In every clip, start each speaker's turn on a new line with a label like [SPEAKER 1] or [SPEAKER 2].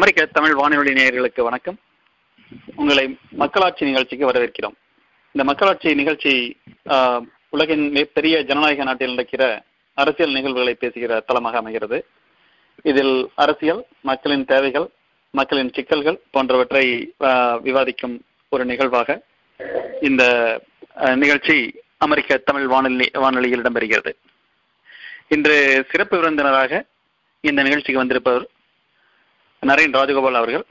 [SPEAKER 1] அமெரிக்க தமிழ் வானொலி நேயர்களுக்கு வணக்கம். உங்களை மக்களாட்சி நிகழ்ச்சிக்கு வரவேற்கிறோம். இந்த மக்களாட்சி நிகழ்ச்சி உலகின் மிகப்பெரிய ஜனநாயக நாட்டில் நடக்கிற அரசியல் நிகழ்வுகளை பேசுகிற தளமாக அமைகிறது. இதில் அரசியல் மக்களின் தேவைகள் மக்களின் சிக்கல்கள் போன்றவற்றை விவாதிக்கும் ஒரு நிகழ்வாக இந்த நிகழ்ச்சி அமெரிக்க தமிழ் வானொலி வானொலியில் இடம்பெறுகிறது. இன்று சிறப்பு விருந்தினராக இந்த நிகழ்ச்சிக்கு வந்திருப்பவர் நரேன் ராஜகோபால் அவர்கள்.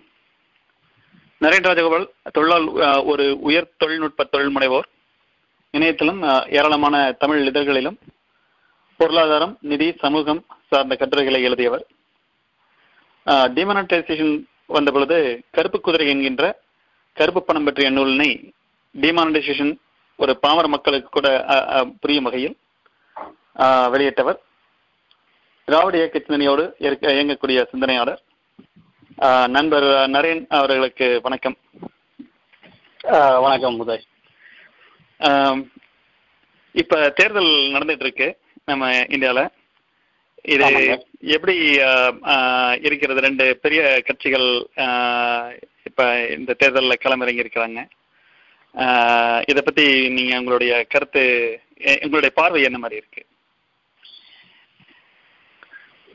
[SPEAKER 1] நரேன் ராஜகோபால் தொழிலால் ஒரு உயர் தொழில்நுட்ப தொழில் முனைவோர் இணையத்திலும் ஏராளமான தமிழ் இதழ்களிலும் பொருளாதாரம் நிதி சமூகம் சார்ந்த கட்டுரைகளை எழுதியவர். டிமானடைசேஷன் வந்த பொழுது கருப்பு குதிரை என்கின்ற கருப்பு பணம் பற்றிய நூலினை டிமானடைசேஷன் ஒரு பாமர மக்களுக்கு கூட புரியும் வகையில் வெளியிட்டவர். திராவிட இயக்க சிந்தனையோடு இயங்கக்கூடிய சிந்தனையாளர். நண்பர் நரேன் அவர்களுக்கு வணக்கம்.
[SPEAKER 2] வணக்கம் உதய்.
[SPEAKER 1] இப்ப தேர்தல் நடந்துட்டு இருக்கு நம்ம இந்தியால. இது. எப்படி இருக்கிறது? ரெண்டு பெரிய கட்சிகள் இப்ப இந்த தேர்தல்ல களமிறங்கி இருக்கிறாங்க. இத பத்தி நீங்க உங்களுடைய கருத்து உங்களுடைய பார்வை என்ன மாதிரி இருக்கு?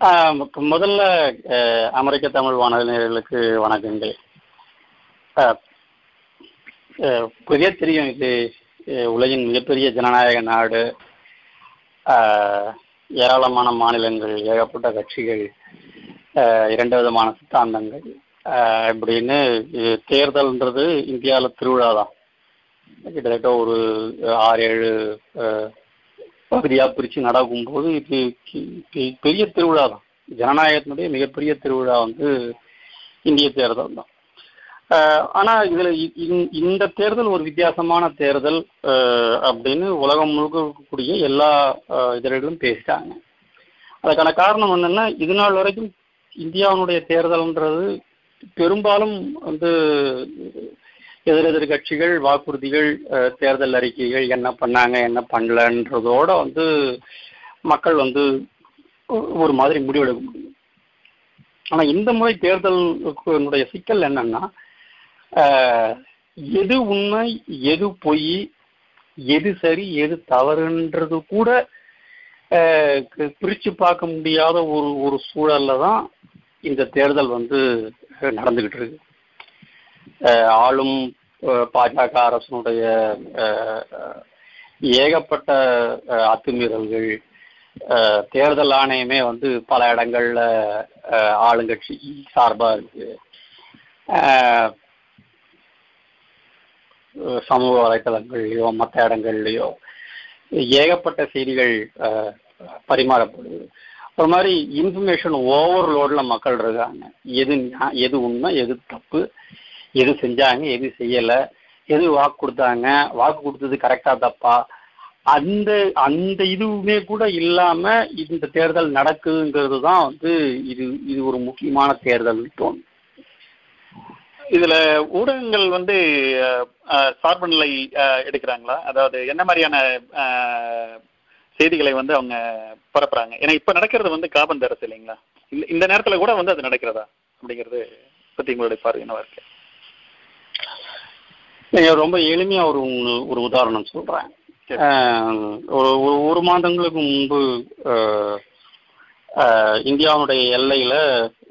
[SPEAKER 2] முதல்ல அமெரிக்க தமிழ் வானொலியர்களுக்கு வணக்கங்கள். புதிய பெரிய தெரியும் இது. உலகின் மிகப்பெரிய ஜனநாயக நாடு. ஏராளமான மாநிலங்கள் ஏகப்பட்ட கட்சிகள் இரண்டு விதமான சித்தாந்தங்கள். அப்படின்னு இப்படின்னு தேர்தல்ன்றது இந்தியாவில் திருவிழா தான் கிட்டத்தட்ட ஒரு ஆறு ஏழு ஆஹ் பகுதியாக பிரித்து நடக்கும்போது இது பெரிய திருவிழா தான். ஜனநாயகத்தினுடைய மிகப்பெரிய திருவிழா வந்து இந்திய தேர்தல் தான். ஆனால் இதில் இ- இந்த தேர்தல் ஒரு வித்தியாசமான தேர்தல் அப்படின்னு உலகம் முழுக்க இருக்கக்கூடிய எல்லா இதழிலும் பேசிட்டாங்க. அதுக்கான காரணம் என்னென்னா இது நாள் வரைக்கும் இந்தியாவினுடைய தேர்தல்ன்றது பெரும்பாலும் வந்து எதிரெதிர் கட்சிகள் வாக்குறுதிகள் தேர்தல் அறிக்கைகள் என்ன பண்ணாங்க என்ன பண்ணலன்றதோட வந்து மக்கள் வந்து ஒரு மாதிரி முடிவெடுக்க முடியும். ஆனா இந்த முறை தேர்தலுடைய சிக்கல் என்னன்னா எது உண்மை எது பொய் எது சரி எது தவறுன்றது கூட அஹ், பிரிச்சு பார்க்க முடியாத ஒரு ஒரு சூழல்ல தான் இந்த தேர்தல் வந்து நடந்துகிட்டு இருக்கு. ஆளும் பாஜக அரசனுடைய ஏகப்பட்ட அத்துமீறல்கள் தேர்தல் ஆணையமே வந்து பல இடங்கள்ல ஆளுங்கட்சி சார்பா இருக்கு. சமூக வலைத்தளங்கள்லயோ மற்ற இடங்கள்லயோ ஏகப்பட்ட செய்திகள் அஹ், பரிமாறப்படுது. ஒரு மாதிரி இன்ஃபர்மேஷன் ஓவர்லோட்ல மக்கள் இருக்காங்க. எது எது உண்மை எது தப்பு? எது செஞ்சாங்க எது செய்யல எது வாக்கு கொடுத்தாங்க வாக்கு கொடுத்தது கரெக்டா தப்பா? அந்த அந்த இதுவுமே கூட இல்லாம இந்த தேர்தல் நடக்குதுங்கிறது தான் வந்து இது இது ஒரு முக்கியமான தேர்தல் தோணும்
[SPEAKER 1] இதுல ஊடகங்கள் வந்து சார்பு நிலை எடுக்கிறாங்களா? அதாவது என்ன மாதிரியான செய்திகளை வந்து அவங்க பரப்புறாங்க? ஏன்னா இப்ப நடக்கிறது வந்து காபந்தரசு இல்லைங்களா? இந்த- இந்த நேரத்துல கூட வந்து அது நடக்கிறதா? அப்படிங்கிறது பத்தி உங்களுடைய பார்வை என்னவா இருக்கு?
[SPEAKER 2] ரொம்ப எளிமையா ஒரு ஒரு உதாரணம். ஆஹ் ஒரு ஒரு மாதங்களுக்கு முன்பு இந்தியாவுடைய எல்லையில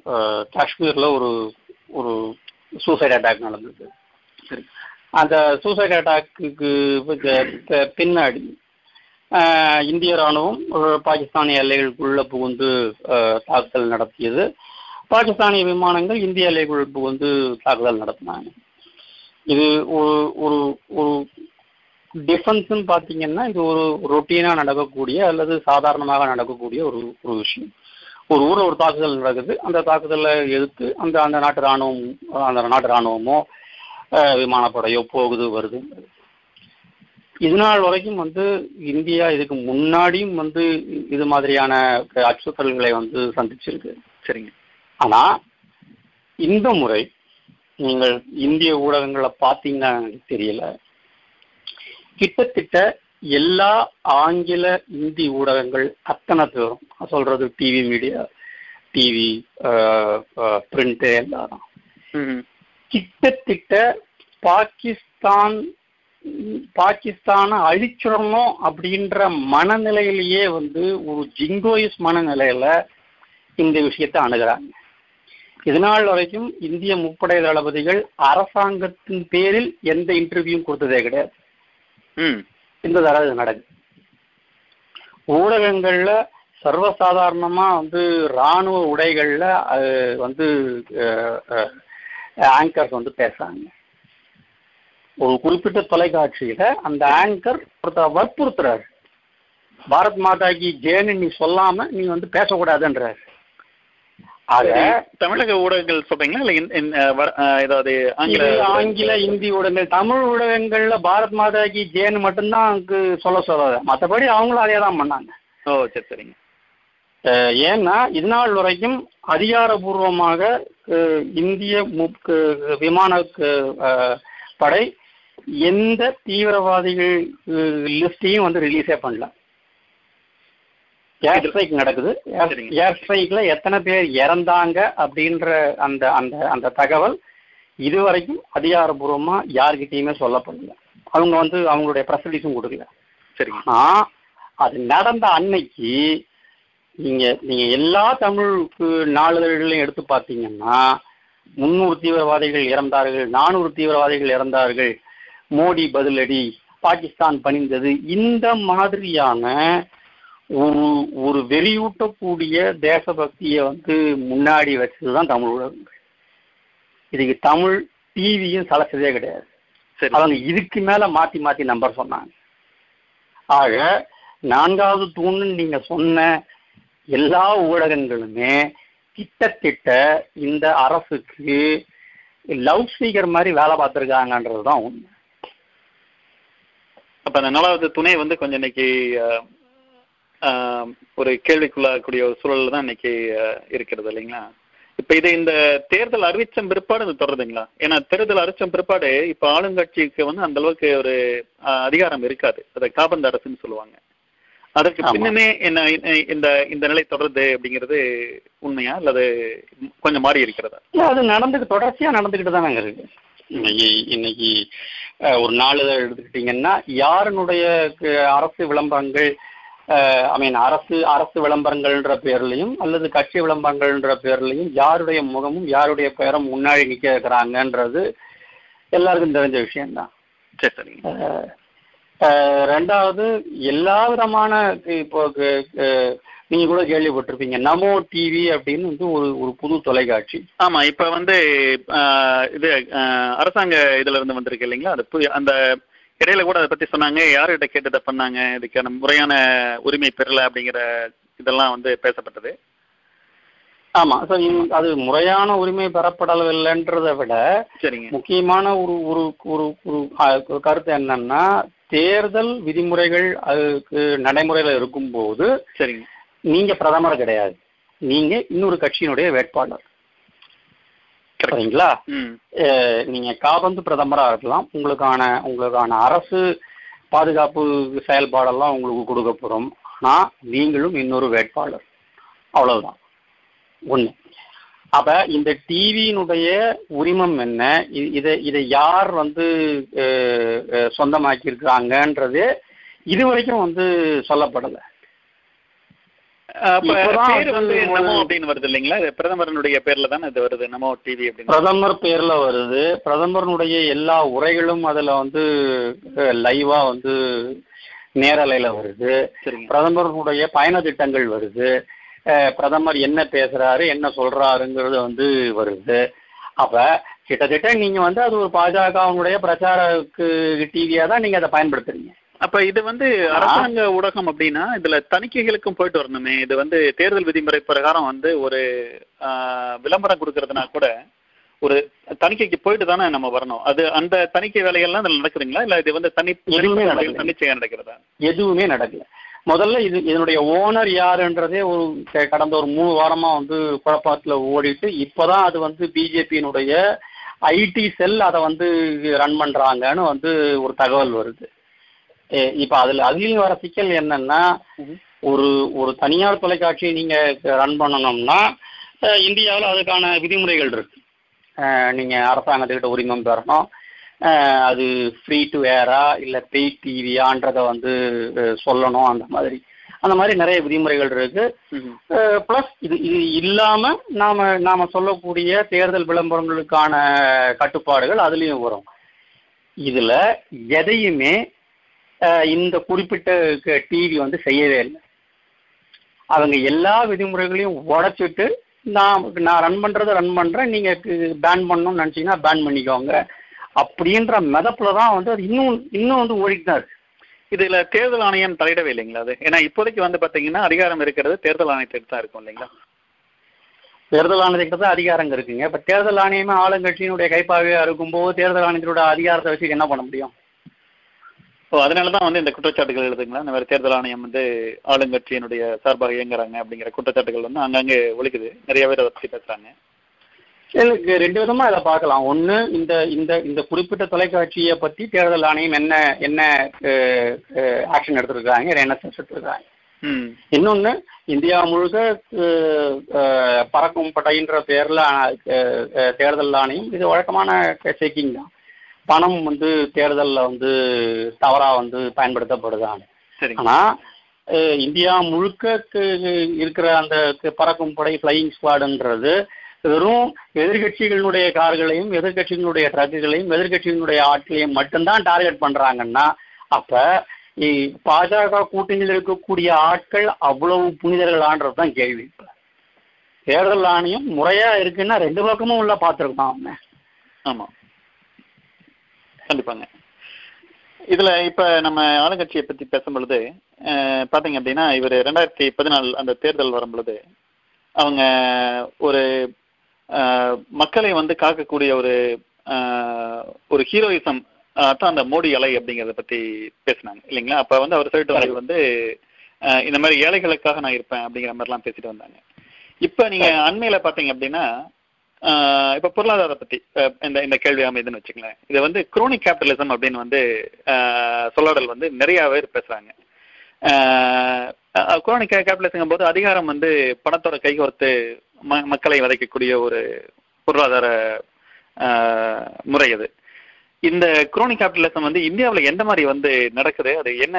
[SPEAKER 2] காஷ்மீர்ல ஒரு ஒரு சூசைட் அட்டாக் நடந்தது.
[SPEAKER 1] சரி.
[SPEAKER 2] அந்த சூசைட் அட்டாக்கு பின்னாடி இந்திய ராணுவம் பாகிஸ்தானிய எல்லைகளுக்குள்ள புகுந்து தாக்குதல் நடத்தியது. பாகிஸ்தானிய விமானங்கள் இந்திய எல்லைக்குள் புகுந்து தாக்குதல் நடத்தினாங்க. இது ஒரு ஒரு ஒரு டிஃபென்ஸ்னு பார்த்தீங்கன்னா இது ஒரு ரொட்டீனாக நடக்கக்கூடிய அல்லது சாதாரணமாக நடக்கக்கூடிய ஒரு ஒரு விஷயம். ஒரு ஊரை ஒரு தாக்குதல் நடக்குது. அந்த தாக்குதலை எதிர்த்து அந்த அந்த நாட்டு ராணுவம் அந்த நாட்டு ராணுவமோ அஹ், விமானப்படையோ போகுது வருது. இது நாள் வரைக்கும் வந்து இந்தியா இதுக்கு முன்னாடியும் வந்து இது மாதிரியான அச்சுறுத்தல்களை வந்து சந்திச்சிருக்கு.
[SPEAKER 1] சரிங்க.
[SPEAKER 2] ஆனா இந்த முறை நீங்கள் இந்திய ஊடகங்களை பார்த்தீங்கன்னா எனக்கு தெரியல. கிட்டத்தட்ட எல்லா ஆங்கில இந்தி ஊடகங்கள் அத்தனை பேரும் சொல்றது டிவி மீடியா டிவி பிரிண்ட் எல்லாரும்.
[SPEAKER 1] ம்
[SPEAKER 2] கிட்டத்தட்ட பாகிஸ்தான் பாகிஸ்தானை அழிச்சிடணும் அப்படின்ற மனநிலையிலேயே வந்து ஒரு ஜிங்கோயிஸ் மனநிலையில இந்த விஷயத்தை அணுகிறாங்க. இதனால் வரைக்கும் இந்திய முப்படை தளபதிகள் அரசாங்கத்தின் பேரில் எந்த இன்டர்வியூவும் கொடுத்ததே கிடையாது.
[SPEAKER 1] ம்.
[SPEAKER 2] இந்த தடவை இது நடக்குது. ஊடகங்கள்ல சர்வசாதாரணமா வந்து ராணுவ உடைகள்ல வந்து ஆங்கர்ஸ் வந்து பேசுறாங்க. ஒரு குறிப்பிட்ட தொலைக்காட்சியில அந்த ஆங்கர் ஒருத்தர் வற்புறுத்துறாரு. பாரத் மாதா கி ஜேன்னு நீ சொல்லாம நீ வந்து பேசக்கூடாதுன்றாரு.
[SPEAKER 1] தமிழக ஊடகங்கள் சொல்றீங்களா? இல்ல ஏதாவது ஆங்கில
[SPEAKER 2] ஆங்கில இந்தி ஊடகங்கள் தமிழ் ஊடகங்கள்ல பாரத் மாதா கி ஜேன்னு மட்டும்தான் அங்கு சொல்ல சொல்லாத மற்றபடி அவங்களும் அதே தான் பண்ணாங்க.
[SPEAKER 1] ஓ சரி சரிங்க.
[SPEAKER 2] ஏன்னா இதுநாள் வரைக்கும் அதிகாரபூர்வமாக இந்திய விமான படை எந்த தீவிரவாதிகள் லிஸ்டையும் வந்து ரிலீஸே பண்ணல. ஏர் ஸ்ட்ரைக் நடக்குது. ஏர் ஸ்ட்ரைக்ல எத்தனை பேர் இறந்தாங்க அப்படின்ற அந்த அந்த அந்த தகவல் இதுவரைக்கும் அதிகாரபூர்வமா யார்கிட்டயுமே சொல்லப்படல. அவங்க வந்து அவங்களுடைய ப்ரெஸ் ரிலீஸும் கொடுக்கல.
[SPEAKER 1] சரிங்க.
[SPEAKER 2] ஆனா அது நடந்த அன்னைக்கு நீங்க நீங்க எல்லா தமிழுக்கு நாளிதழ்களையும் எடுத்து பார்த்தீங்கன்னா முன்னூறு தீவிரவாதிகள் இறந்தார்கள் நானூறு தீவிரவாதிகள் இறந்தார்கள் மோடி பதிலடி பாகிஸ்தான் பணிந்தது இந்த மாதிரியான ஒரு ஒரு வெறியூட்டக்கூடிய தேசபக்தியை வந்து முன்னாடி வச்சதுதான் தமிழ் ஊடகங்கள். இதுக்கு தமிழ் டிவியும் சலச்சதே கிடையாது. அவங்க இதுக்கு மேல மாத்தி மாத்தி நம்பர் சொன்னாங்க. ஆக நான்காவது தூண்னு நீங்க சொன்ன எல்லா ஊடகங்களுமே கிட்டத்தட்ட இந்த அரசுக்கு லவுட் ஸ்பீக்கர் மாதிரி வேலை பார்த்துருக்காங்கன்றது தான் உண்மை.
[SPEAKER 1] அப்ப அந்த நாலாவது துணை வந்து கொஞ்சம் இன்னைக்கு ஒரு கேள்விக்குள்ளாகக்கூடிய ஒரு சூழல்ல தான் இன்னைக்கு இருக்கிறது இல்லைங்களா? இப்ப இது இந்த தேர்தல் அறிவிச்சம் பிற்பாடு இது தொடருதுங்களா? ஏன்னா தேர்தல் அறிவிச்சம் பிற்பாடு இப்ப ஆளுங்கட்சிக்கு வந்து அந்த அளவுக்கு ஒரு அதிகாரம் இருக்காது. அதை காபந்து அரசுன்னு சொல்லுவாங்க. அதற்கு. பின்னமே என்ன இந்த- இந்த நிலை தொடருது அப்படிங்கிறது உண்மையா? அல்லது கொஞ்சம் மாறி இருக்கிறதா?
[SPEAKER 2] இல்ல, அது நடந்துட்டு தொடர்ச்சியா நடந்துக்கிட்டு தானங்க இருக்கு. இன்னைக்கு இன்னைக்கு ஒரு நாளிதழ் எடுத்துக்கிட்டீங்கன்னா யாருனுடைய அரசு விளம்பரங்கள் ஐ மீன் அரசு அரசு விளம்பரங்கள்ன்ற பேர்லையும் அல்லது கட்சி விளம்பரங்கள்ன்ற பேர்லையும் யாருடைய முகமும் யாருடைய பெயரும் முன்னாடி நிக்க இருக்கிறாங்கன்றது எல்லாருக்கும் தெரிஞ்ச விஷயம்தான்.
[SPEAKER 1] சரி சரிங்க
[SPEAKER 2] அஹ், ரெண்டாவது எல்லா விதமான இப்போ நீங்க கூட கேள்விப்பட்டிருப்பீங்க நமோ டிவி அப்படின்னு வந்து ஒரு ஒரு புது தொலைக்காட்சி.
[SPEAKER 1] ஆமா இப்ப வந்து இது அரசாங்க இதுல இருந்து வந்திருக்கு இல்லைங்களா? அது அந்த இடையில கூட அதை பத்தி சொன்னாங்க. யார்கிட்ட கேட்டு இதை பண்ணாங்க? இதுக்கான முறையான உரிமை பெறல அப்படிங்கிற இதெல்லாம் வந்து பேசப்பட்டது.
[SPEAKER 2] ஆமா. ஸோ அது முறையான உரிமை பெறப்படவில்லைன்றதை விட
[SPEAKER 1] சரிங்க.
[SPEAKER 2] முக்கியமான ஒரு ஒரு ஒரு ஒரு கருத்து என்னன்னா தேர்தல் விதிமுறைகள் அதுக்கு நடைமுறையில் இருக்கும்போது
[SPEAKER 1] சரிங்க.
[SPEAKER 2] நீங்க பிரதமர் கிடையாது. நீங்க இன்னொரு கட்சியினுடைய வேட்பாளர். சரிங்களா? நீங்க காபந்து பிரதமரா இருக்கலாம். உங்களுக்கான உங்களுக்கான அரசு பாதுகாப்பு செயல்பாடெல்லாம் உங்களுக்கு கொடுக்கப்படும் ஆனா நீங்களும் இன்னொரு வேட்பாளர். அவ்வளவுதான். ஒண்ணு. அப்ப இந்த டிவியினுடைய உரிமம் என்ன? இதை இதை யார் வந்து அஹ், அஹ், சொந்தமாக்கியிருக்கிறாங்கன்றது இதுவரைக்கும் வந்து சொல்லப்படல. பிரதமர் பேர்ல வருது. பிரதமருடைய எல்லா உரைகளும் அதுல வந்து லைவா வந்து நேரலையில வருது. பிரதமருடைய பயண திட்டங்கள் வருது. பிரதமர் என்ன பேசுறாரு என்ன சொல்றாருங்கிறது வந்து வருது. அப்ப கிட்டத்தட்ட நீங்க வந்து அது ஒரு பாஜகவுடைய பிரச்சாரக்கு டிவியா தான் நீங்க அதை பயன்படுத்துறீங்க.
[SPEAKER 1] அப்ப இது வந்து அரசாங்க ஊடகம் அப்படின்னா இதுல தணிக்கைகளுக்கும் போயிட்டு வரணுமே. இது வந்து தேர்தல் விதிமுறை பிரகாரம் வந்து ஒரு விளம்பரம் கொடுக்கறதுனா கூட ஒரு தணிக்கைக்கு போயிட்டு தானே நம்ம வரணும். அது அந்த தணிக்கை வேலைகள்லாம் இதுல நடக்குதுங்களா? இல்ல இது வந்து தனி
[SPEAKER 2] எதுவுமே.
[SPEAKER 1] தன்னிச்சையா நடக்கிறதா?
[SPEAKER 2] எதுவுமே நடக்கல. முதல்ல இது இதனுடைய ஓனர் யாருன்றதே ஒரு கடந்த ஒரு மூணு வாரமா வந்து குழப்பத்துல ஓடிட்டு இப்பதான் அது வந்து பிஜேபியினுடைய ஐடி செல் அதை வந்து ரன் பண்றாங்கன்னு வந்து ஒரு தகவல் வருது. இப்ப அதுல அதுலயும் வர சிக்கல் என்னன்னா ஒரு ஒரு தனியார் தொலைக்காட்சியை நீங்க ரன் பண்ணணும்னா இந்தியாவில் அதுக்கான விதிமுறைகள் இருக்கு. அஹ், நீங்க அரசாங்கத்துக்கிட்ட உரிமம் பெறணும். அது ஃப்ரீ டு ஏரா இல்லை பெய் டிவியான்றதை வந்து சொல்லணும் அந்த மாதிரி. அந்த மாதிரி நிறைய விதிமுறைகள் இருக்கு. ப்ளஸ் இது இது இல்லாம நாம நாம சொல்லக்கூடிய தேர்தல் விளம்பரங்களுக்கான கட்டுப்பாடுகள் அதுலயும் வரும். இதுல எதையுமே இந்த குறிப்பிட்ட டிவி வந்து செய்யவே இல்லை. அவங்க எல்லா விதிமுறைகளையும் உடைச்சிட்டு நான் நான் ரன் பண்றதை ரன் பண்றேன் நீங்க பேன் பண்ணணும்னு நினைச்சீங்கன்னா பேன் பண்ணிக்கோங்க. அப்படின்ற மெதப்புல தான் வந்து அது இன்னும் இன்னும் வந்து ஓடிட்டு தான் இருக்கு.
[SPEAKER 1] இதுல தேர்தல் ஆணையம் தலையிடவே இல்லைங்களா அது? ஏன்னா இப்போதைக்கு வந்து பாத்தீங்கன்னா அதிகாரம் இருக்கிறது தேர்தல் ஆணையத்திற்கு தான் இருக்கும் இல்லைங்களா?
[SPEAKER 2] தேர்தல் ஆணையத்துக்கு தான் அதிகாரம் இருக்குங்க. இப்ப தேர்தல் ஆணையமே ஆளுங்கட்சியினுடைய கைப்பாவையா இருக்கும்போது தேர்தல் ஆணையத்தினோட அதிகாரத்தை வச்சு என்ன பண்ண முடியும்?
[SPEAKER 1] ஓ அதனால தான் வந்து இந்த குற்றச்சாட்டுகள் எழுதுங்களா இந்த மாதிரி தேர்தல் ஆணையம் வந்து ஆளுங்கட்சியினுடைய சார்பாக இயங்குறாங்க அப்படிங்கிற குற்றச்சாட்டுகள் வந்து அங்கங்கே ஒழிக்குது நிறைய பேர் அதை பற்றி பேசுறாங்க.
[SPEAKER 2] எனக்கு ரெண்டு விதமா இதை பார்க்கலாம். ஒண்ணு இந்த இந்த இந்த குறிப்பிட்ட தொலைக்காட்சியை பத்தி தேர்தல் ஆணையம் என்ன என்ன ஆக்ஷன் எடுத்திருக்காங்க என்ன எடுத்திருக்காங்க.
[SPEAKER 1] ம்.
[SPEAKER 2] இன்னொன்னு இந்தியா முழுக்க பறக்கும் படைன்ற பேர்ல தேர்தல் ஆணையம் இது வழக்கமான செக்கிங் தான். பணம் வந்து தேர்தல்ல வந்து தவறா வந்து பயன்படுத்தப்படுதாங்க
[SPEAKER 1] சரிங்க.
[SPEAKER 2] ஆனா அஹ், இந்தியா முழுக்க இருக்கிற அந்த பறக்கும் படை ஃப்ளையிங் ஸ்குவாடுன்றது வெறும் எதிர்கட்சிகளுடைய கார்களையும் எதிர்கட்சிகளுடைய ட்ரக்குகளையும் எதிர்கட்சிகளுடைய ஆட்களையும் மட்டும்தான் டார்கெட் பண்றாங்கன்னா அப்ப பாஜக கூட்டணியில் இருக்கக்கூடிய ஆட்கள் அவ்வளவு புனிதர்களான்றது தான் கேள்வி. இப்ப. தேர்தல் ஆணையம் முறையா இருக்குன்னா ரெண்டு பக்கமும் உள்ள பார்த்துருக்கான் அவன்
[SPEAKER 1] ஆமா. கண்டிப்பாங்க. இதுல இப்ப நம்ம ஆளுங்கட்சியை பத்தி பேசும் பொழுது அஹ், பாத்தீங்க அப்படின்னா இவர் ரெண்டாயிரத்தி பதினாலு அந்த தேர்தல் வரும் பொழுது அவங்க ஒரு மக்களை வந்து காக்கக்கூடிய ஒரு ஒரு ஹீரோயிசம் தான் அந்த மோடி அலை அப்படிங்கறத பத்தி பேசினாங்க இல்லைங்களா? அப்ப வந்து அவர் சொல்லிட்டு வந்தது வந்து இந்த மாதிரி ஏழைகளுக்காக நான் இருப்பேன் அப்படிங்கிற மாதிரிலாம் பேசிட்டு வந்தாங்க. இப்ப நீங்க அண்மையில பாத்தீங்க அப்படின்னா இப்ப பொருளாதார பத்தி இந்த இந்த கேள்வி அமைதுன்னு வச்சுக்கலேன் இதை வந்து குரோனிக் கேபிட்டலிசம் அப்படின்னு வந்து சொல்லாடல் வந்து நிறைய பேர் பேசுறாங்க குரோனிக் கேபிட்டலிசம் போது அதிகாரம் வந்து பணத்தோட கைகோர்த்து ம மக்களை வதைக்கக்கூடிய ஒரு பொருளாதார முறை அது. இந்த குரோனிக் கேபிட்டலிசம் வந்து இந்தியாவில் எந்த மாதிரி வந்து நடக்குது? அது என்ன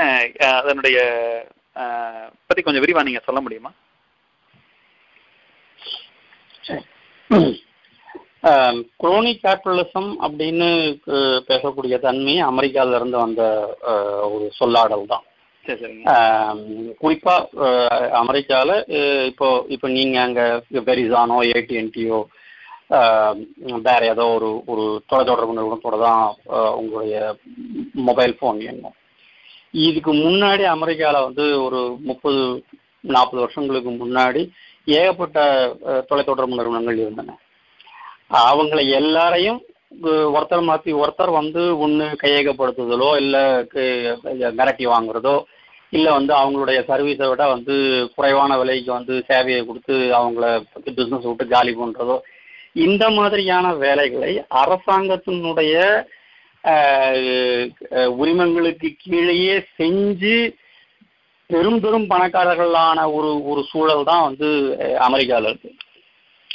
[SPEAKER 1] அதனுடைய பற்றி பத்தி கொஞ்சம் விரிவா நீங்க சொல்ல முடியுமா?
[SPEAKER 2] குரோனிக் கேபிட்டலிசம் அப்படின்னு பேசக்கூடிய தன்மை அமெரிக்கால இருந்து வந்த ஒரு சொல்லாடல் தான். குறிப்பா அமெரிக்கால இப்போ இப்போ நீங்க அங்க வெரிசானோ ஏடிஎன்டியோ வேற ஏதோ ஒரு ஒரு தொலைத்தொடர்பு நிறுவனத்தோட தான் உங்களுடைய மொபைல் ஃபோன் எண்ணும் இதுக்கு முன்னாடி அமெரிக்கால வந்து ஒரு முப்பது நாற்பது வருஷங்களுக்கு முன்னாடி ஏகப்பட்ட தொலைத்தொடர்பு நிறுவனங்கள் இருந்தன. அவங்கள எல்லாரையும் ஒருத்தர் மாத்தி ஒருத்தர் வந்து ஒன்று கையகப்படுத்துதலோ இல்லை மிரட்டி வாங்குறதோ இல்லை வந்து அவங்களுடைய சர்வீஸை விட வந்து குறைவான விலைக்கு வந்து சேவையை கொடுத்து அவங்கள பிஸ்னஸ் விட்டு காலி பண்ணுறதோ இந்த மாதிரியான வேலைகளை அரசாங்கத்தினுடைய உரிமங்களுக்கு கீழேயே செஞ்சு பெரும் பெரும் பணக்காரர்களான ஒரு ஒரு சூழல் தான் வந்து அமெரிக்காவில் இருக்குது இருக்கு.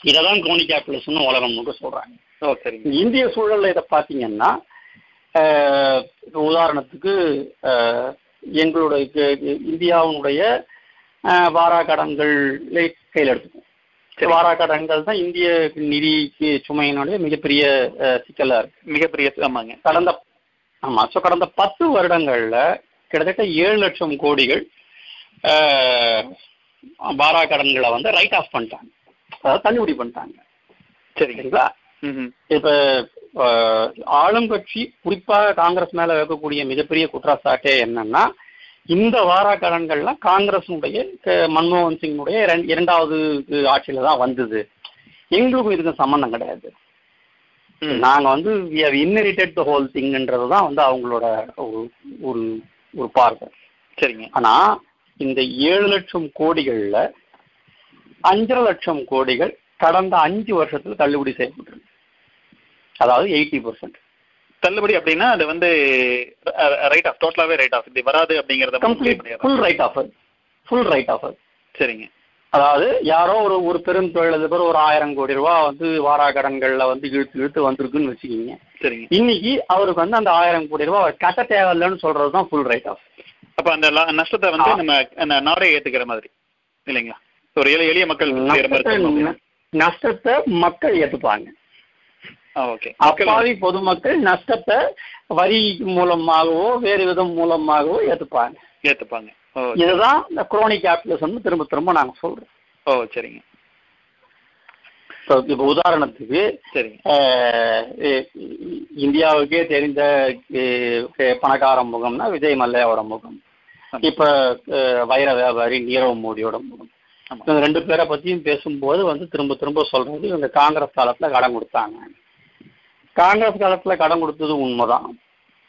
[SPEAKER 2] இதை தான் குரோனி கேபிட்டலிசம்னு முழுக்க சொல்றாங்க.
[SPEAKER 1] ஓ சரிங்க.
[SPEAKER 2] இந்திய சூழல்ல இதை பார்த்தீங்கன்னா உதாரணத்துக்கு எங்களுடைய இந்தியாவினுடைய அஹ், வாராக்கடன்கள் கையில் எடுத்துக்கும்
[SPEAKER 1] சரி.
[SPEAKER 2] வாராக்கடன்கள் தான் இந்திய நிதி சுமையினுடைய மிகப்பெரிய அஹ், சிக்கலா இருக்கு.
[SPEAKER 1] மிகப்பெரிய ஆமாங்க.
[SPEAKER 2] கடந்த ஆமா ஸோ கடந்த பத்து வருடங்கள்ல கிட்டத்தட்ட ஏழு லட்சம் கோடிகள் அஹ், வாராக்கடன்களை வந்து ரைட் ஆஃப் பண்ணிட்டாங்க. அதாவது தள்ளுபடி பண்ணிட்டாங்க.
[SPEAKER 1] சரிங்க.
[SPEAKER 2] சரிங்களா. இப்ப ஆளும் கட்சி குறிப்பாக காங்கிரஸ் மேல வைக்கக்கூடிய மிகப்பெரிய குற்றச்சாட்டே என்னன்னா இந்த வாராக்கடன்கள்லாம் காங்கிரஸினுடைய க- மன்மோகன் சிங்கினுடைய இரண்டு- இரண்டாவது ஆட்சியில தான் வந்தது. எங்களுக்கும் இதுக்கும் சம்பந்தம் கிடையாது.
[SPEAKER 1] ம்.
[SPEAKER 2] நாங்க வந்து inherited the whole thingன்றது தான் வந்து அவங்களோட ஒரு ஒரு ஒரு பார்வை.
[SPEAKER 1] சரிங்க.
[SPEAKER 2] ஆனா இந்த ஏழு லட்சம் கோடிகள்ல அஞ்சரை லட்சம் கோடிகள் கடந்த அஞ்சு வருஷத்துல தள்ளுபடி செய்யப்பட்டிருக்கு. அதாவது எயிட்டி பர்சன்ட்.
[SPEAKER 1] தள்ளுபடி அப்படின்னா அது வந்து ரைட் ஆஃப் டோட்டலாவே ரைட் ஆஃப் இப்படி வராது அப்படிங்கறத
[SPEAKER 2] complete full write off full write off
[SPEAKER 1] சரிங்க.
[SPEAKER 2] அதாவது யாரோ ஒரு ஒரு பெரும் தொழிலதிபர் ஒரு ஆயிரம் கோடி ரூபாய் வந்து வாராக்கடன்கள்ல வந்து இழுத்து இழுத்து வந்திருக்குன்னு வச்சுக்கிங்க.
[SPEAKER 1] சரிங்க.
[SPEAKER 2] இன்னைக்கு அவருக்கு வந்து அந்த ஆயிரம் கோடி ரூபாய் அவர் கட்ட தேவையில்லைன்னு சொல்றது தான் ஃபுல் ரைட் ஆஃப்
[SPEAKER 1] அப்ப அந்த நஷ்டத்தை வந்து நம்ம நாடே ஏத்துக்கிற மாதிரி. இல்லைங்களா? ஒரு எளிய எளிய மக்கள்.
[SPEAKER 2] நஷ்டத்தை மக்கள் ஏத்துப்பாங்க. அப்பாவி பொதுமக்கள் நஷ்டத்தை வரி மூலமாகவோ வேறு விதம் மூலமாகவோ ஏத்துப்பாங்க.
[SPEAKER 1] ஏத்துப்பாங்க.
[SPEAKER 2] இதுதான் இந்த குரோனிக் கேபிட்டலிசம் திரும்ப திரும்ப நாங்க சொல்றோம்.
[SPEAKER 1] ஓ சரிங்க.
[SPEAKER 2] இப்ப உதாரணத்துக்கு இந்தியாவுக்கே தெரிந்த பணக்கார முகம்னா விஜய் மல்லையாவோட முகம். இப்ப வைர வியாபாரி நீரவ் மோடியோட முகம். இவங்க ரெண்டு பேரை பத்தியும் பேசும்போது வந்து திரும்ப திரும்ப சொல்றது இவங்க காங்கிரஸ் காலத்துல கடன் கொடுத்தாங்க. காங்கிரஸ் காலத்துல கடன் கொடுத்தது உண்மைதான்.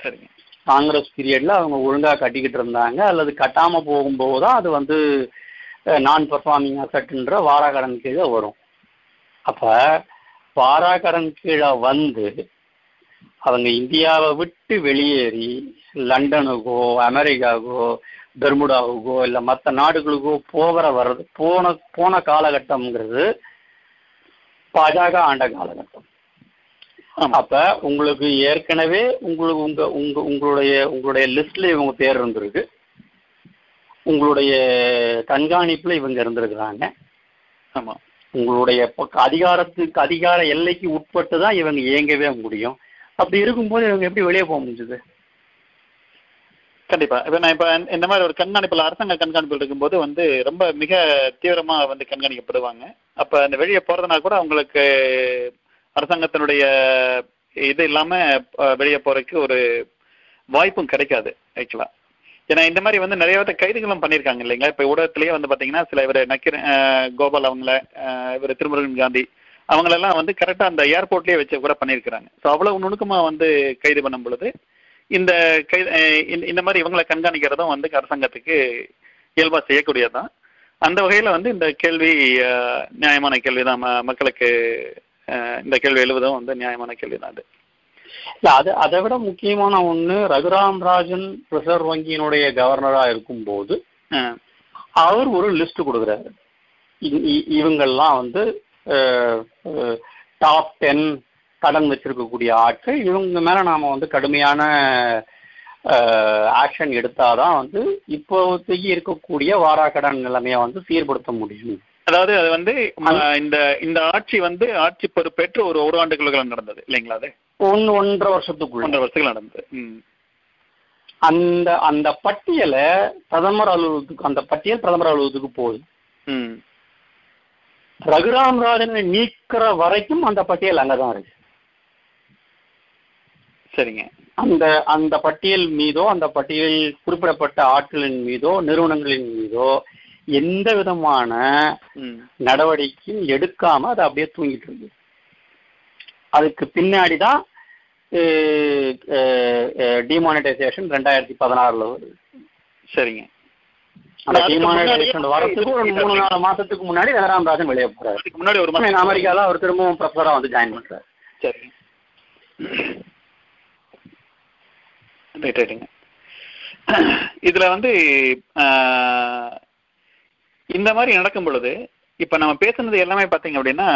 [SPEAKER 1] சரிங்க.
[SPEAKER 2] காங்கிரஸ் பீரியட்ல அவங்க ஒழுங்கா கட்டிக்கிட்டு இருந்தாங்க. அல்லது கட்டாம போகும்போது தான் அது வந்து நான் பெர்ஃபார்மிங் அசட்ன்ற வாராக்கடன் கீழே வரும். அப்ப வாராக்கடன் கீழே வந்து அவங்க இந்தியாவை விட்டு வெளியேறி லண்டனுக்கோ அமெரிக்காவுக்கோ பெர்முடாவுக்கோ இல்லை மற்ற நாடுகளுக்கோ போகிற வர்றது போன போன காலகட்டம்ங்கிறது பாஜக ஆண்ட காலகட்டம். அப்ப உங்களுக்கு ஏற்கனவே உங்களுக்கு உங்க உங்க உங்களுடைய உங்களுடைய லிஸ்ட்ல இவங்க பேர் இருந்திருக்கு. உங்களுடைய கண்காணிப்புல இவங்க இருந்திருக்கிறாங்க.
[SPEAKER 1] ஆமா.
[SPEAKER 2] உங்களுடைய அதிகாரத்துக்கு அதிகார எல்லைக்கு உட்பட்டு தான் இவங்க இயங்கவே முடியும். அப்படி இருக்கும்போது இவங்க எப்படி வெளியே போக முடிஞ்சது?
[SPEAKER 1] கண்டிப்பா. இப்ப நான் இப்ப இந்த மாதிரி ஒரு கண்காணிப்புல அரசாங்க கண்காணிப்பில் இருக்கும்போது வந்து ரொம்ப மிக தீவிரமா வந்து கண்காணிக்கப்படுவாங்க. அப்ப அந்த வெளியே போறதுனா கூட அவங்களுக்கு அரசாங்கத்தினுடைய இது இல்லாம வெளியே போறதுக்கு ஒரு வாய்ப்பும் கிடைக்காது ஆக்சுவலா ஏன்னா இந்த மாதிரி வந்து நிறைய பேர்த்த கைதுகளும் பண்ணியிருக்காங்க இல்லைங்களா? இப்ப ஊடகத்திலேயே வந்து பாத்தீங்கன்னா சில இவர் நக்கீர கோபால் அவங்கள இவர் திருமுருகன் காந்தி அவங்களெல்லாம் வந்து கரெக்டா அந்த ஏர்போர்ட்லயே வச்சு கூட பண்ணியிருக்கிறாங்க. ஸோ அவ்வளவு நுணுக்கமா வந்து கைது பண்ணும் பொழுது இந்த கை இந்த- மாதிரி இவங்களை கண்காணிக்கிறதும் வந்து அரசாங்கத்துக்கு இயல்பா செய்யக்கூடியதுதான். அந்த வகையில வந்து இந்த கேள்வி நியாயமான கேள்விதான். ம- மக்களுக்கு இந்த கேள்வி எழுவதும் வந்து நியாயமான கேள்விதான் அது.
[SPEAKER 2] இல்ல அது அதை விட முக்கியமான ஒண்ணு ரகுராம் ராஜன் ரிசர்வ் வங்கியினுடைய கவர்னரா இருக்கும்போது அவர் ஒரு லிஸ்ட் கொடுக்குறாரு. இ- இ- இவங்கெல்லாம் வந்து டாப் டென் கடன் வச்சிருக்கக்கூடிய ஆட்கள் இவங்க மேல நாம வந்து கடுமையான ஆக்ஷன் எடுத்தாதான் வந்து இப்போதைக்கு இருக்கக்கூடிய வாராக்கடன் நிலைமையை வந்து சீர்படுத்த முடியும்.
[SPEAKER 1] அதாவது அது வந்து இந்த இந்த ஆட்சி வந்து ஆட்சி பொறுப்பேற்று ஒரு ஒரு ஆண்டுக்குள்ள நடந்தது இல்லைங்களா அது?
[SPEAKER 2] ஒன்னு ஒன்றரை வருஷத்துக்குள்ள.
[SPEAKER 1] ஒன்றரை வருஷத்துக்கு நடந்தது ம்.
[SPEAKER 2] அந்த அந்த பட்டியலை பிரதமர் அலுவலகத்துக்கு அந்த பட்டியல் பிரதமர் அலுவலகத்துக்கு போகுது.
[SPEAKER 1] ம்.
[SPEAKER 2] ரகுராம் ராஜனை நீக்கிற வரைக்கும் அந்த பட்டியல் அங்கதான் இருக்கு.
[SPEAKER 1] சரிங்க.
[SPEAKER 2] அந்த அந்த பட்டியல் மீதோ அந்த பட்டியலில் குறிப்பிடப்பட்ட ஆட்களின் மீதோ நிறுவனங்களின் மீதோ எந்த விதமான நடவடிக்கையும் எடுக்காம அது அப்படியே தூங்கிட்டு இருக்கு. அதுக்கு பின்னாடி தான் டிமானிட்டைசேஷன் ரெண்டாயிரத்தி பதினாறுல வருது.
[SPEAKER 1] சரிங்க.
[SPEAKER 2] மூணு நாலு மாசத்துக்கு முன்னாடி ரகுராம் ராஜன் வெளியே போறாரு.
[SPEAKER 1] முன்னாடி ஒரு
[SPEAKER 2] அமெரிக்கால அவர் திரும்பவும் ப்ரொஃபஸரா வந்து ஜாயின் பண்றாரு.
[SPEAKER 1] சரி ரைட் ரைட்டுங்க இதில் வந்து இந்த மாதிரி நடக்கும் பொழுது இப்போ நம்ம பேசுனது எல்லாமே பார்த்தீங்க அப்படின்னா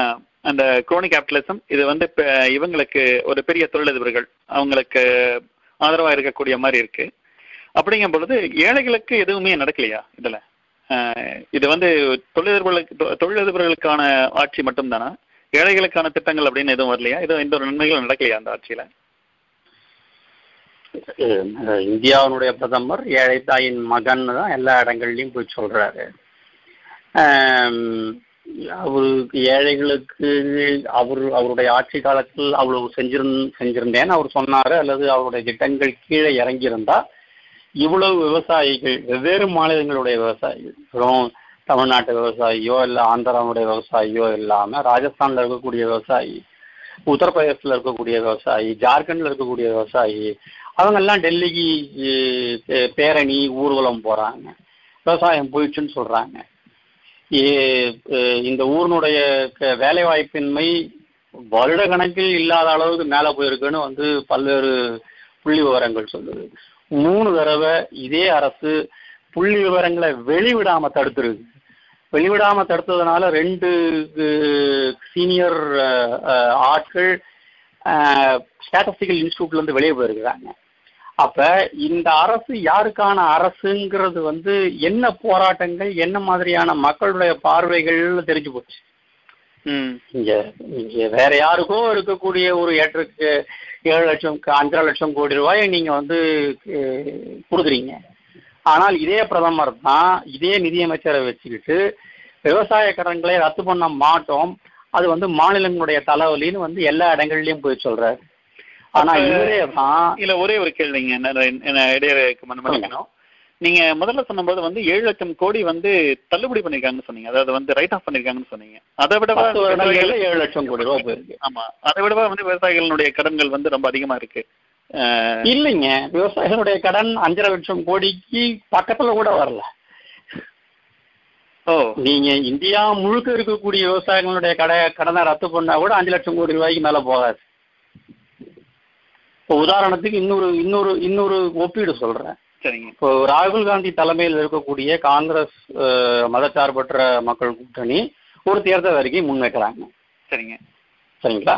[SPEAKER 1] அந்த குரோனி கேபிட்டலிசம் இது வந்து இப்போ இவங்களுக்கு ஒரு பெரிய தொழிலதிபர்கள் அவங்களுக்கு ஆதரவாக இருக்கக்கூடிய மாதிரி இருக்கு. அப்படிங்கும் பொழுது ஏழைகளுக்கு எதுவுமே நடக்கலையா இதில்? இது வந்து தொழிலதிபர்களுக்கு தொழிலதிபர்களுக்கான ஆட்சி மட்டும்தானா? ஏழைகளுக்கான திட்டங்கள் அப்படின்னு எதுவும் வரலையா? எதுவும் எந்த ஒரு நன்மைகளும் நடக்கலையா அந்த ஆட்சியில்?
[SPEAKER 2] இந்தியாவினுடைய பிரதமர் ஏழை தாயின் மகன் தான் எல்லா இடங்கள்லையும் போய் சொல்றாரு. அவருக்கு ஏழைகளுக்கு அவர் அவருடைய ஆட்சி காலத்தில் அவ்வளவு செஞ்சிருந் செஞ்சிருந்தேன்னு அவர் சொன்னாரு அல்லது அவருடைய திட்டங்கள் கீழே இறங்கியிருந்தா இவ்வளவு விவசாயிகள் வெவ்வேறு மாநிலங்களுடைய விவசாயிகள் வெறும் தமிழ்நாட்டு விவசாயியோ இல்லை ஆந்திராவுடைய விவசாயியோ இல்லாமல் ராஜஸ்தானில் இருக்கக்கூடிய விவசாயி உத்தரப்பிரதேசத்தில் இருக்கக்கூடிய விவசாயி ஜார்க்கண்டில் இருக்கக்கூடிய விவசாயி அவங்க எல்லாம் டெல்லிக்கு பேரணி ஊர்வலம் போகிறாங்க விவசாயம் போயிடுச்சுன்னு சொல்கிறாங்க ஏ- இந்த ஊரினுடைய க- வேலைவாய்ப்பின்மை வருட கணக்கில் இல்லாத அளவுக்கு மேலே போயிருக்குன்னு வந்து பல்வேறு புள்ளி விவரங்கள் சொல்லுது. மூணு தடவை இதே அரசு புள்ளி விவரங்களை வெளிவிடாம தடுத்துருக்கு வெளிவிடாம தடுத்ததுனால ரெண்டு சீனியர் ஆட்கள் ஸ்டாட்டிஸ்டிக்கல் இன்ஸ்டியூட்ல இருந்து வெளியே போயிருக்கிறாங்க. அப்ப இந்த அரசு யாருக்கான அரசுங்கிறது வந்து என்ன போராட்டங்கள் என்ன மாதிரியான மக்களுடைய பார்வைகள் தெரிஞ்சு போச்சு.
[SPEAKER 1] ம்.
[SPEAKER 2] இங்க இங்க வேற யாருக்கோ இருக்கக்கூடிய ஒரு ஏற்றுக்கு ஏழு லட்சம் அஞ்சரை லட்சம் கோடி ரூபாயை நீங்க வந்து கொடுக்குறீங்க. ஆனால் இதே பிரதமர் தான் இதே நிதியமைச்சரை வச்சுக்கிட்டு விவசாய கடன்களை ரத்து பண்ண மாட்டோம். அது வந்து மாநிலங்களுடைய தலைவலின்னு வந்து எல்லா இடங்கள்லயும் போய் சொல்றாரு. ஆனா இவரே தான்
[SPEAKER 1] இல்ல ஒரே ஒரு கேள்விங்க என்ன- மன்ன- மன்னிக்கணும் நீங்க முதல்ல சொன்னபோது வந்து ஏழு லட்சம் கோடி வந்து தள்ளுபடி பண்ணிருக்காங்கன்னு சொன்னீங்க. அதாவது வந்து ரைட் ஆஃப் பண்ணிருக்காங்கன்னு சொன்னீங்க. அதை விடவா
[SPEAKER 2] ஏழு லட்சம் கோடி ரூபாய் போயிருக்கு.
[SPEAKER 1] ஆமா. அதை விடவா வந்து விவசாயிகளுடைய கடன்கள் வந்து ரொம்ப அதிகமா இருக்கு.
[SPEAKER 2] இல்லைங்க. விவசாயிகளுடைய கடன் அஞ்சரை லட்சம் கோடிக்கு பக்கத்துல கூட வரல.
[SPEAKER 1] ஓ.
[SPEAKER 2] நீங்க இந்தியா முழுக்க இருக்கக்கூடிய விவசாயிகளுடைய கடை கடனை ரத்து பண்ணா கூட அஞ்சு லட்சம் கோடி ரூபாய்க்கு மேல போகாது. இப்போ உதாரணத்துக்கு இன்னொரு இன்னொரு இன்னொரு ஒப்பீடு சொல்றேன்.
[SPEAKER 1] சரிங்க.
[SPEAKER 2] இப்போ ராகுல் காந்தி தலைமையில் இருக்கக்கூடிய காங்கிரஸ் மதச்சார்பற்ற மக்கள் கூட்டணி ஒரு தேர்தல் அறிக்கை முன்வைக்கிறாங்க.
[SPEAKER 1] சரிங்க.
[SPEAKER 2] சரிங்களா?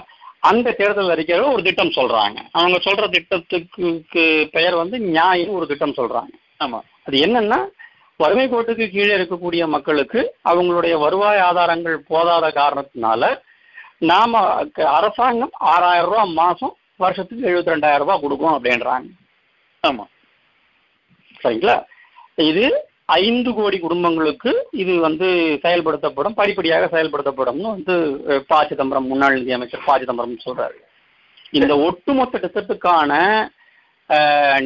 [SPEAKER 2] அந்த தேர்தல் அறிக்கையில ஒரு திட்டம் சொல்றாங்க. அவங்க சொல்ற திட்டத்துக்கு க்கு பெயர் வந்து நியாயம் ஒரு திட்டம் சொல்றாங்க.
[SPEAKER 1] ஆமா.
[SPEAKER 2] அது என்னன்னா வறுமை கோட்டுக்கு கீழே இருக்கக்கூடிய மக்களுக்கு அவங்களுடைய வருவாய் ஆதாரங்கள் போதாத காரணத்தினால நாம அரசாங்கம் ஆறாயிரம் ரூபாய் மாசம் வருஷத்துக்கு எழுபத்தி ரெண்டாயிரம் ரூபாய் கொடுக்கும் அப்படின்றாங்க.
[SPEAKER 1] ஆமா.
[SPEAKER 2] சரிங்களா? இது ஐந்து கோடி குடும்பங்களுக்கு இது வந்து செயல்படுத்தப்படும் படிப்படியாக செயல்படுத்தப்படும்னு வந்து ப சிதம்பரம் முன்னாள் நிதியமைச்சர் ப சிதம்பரம் சொல்றாரு. இந்த ஒட்டுமொத்த திட்டத்துக்கான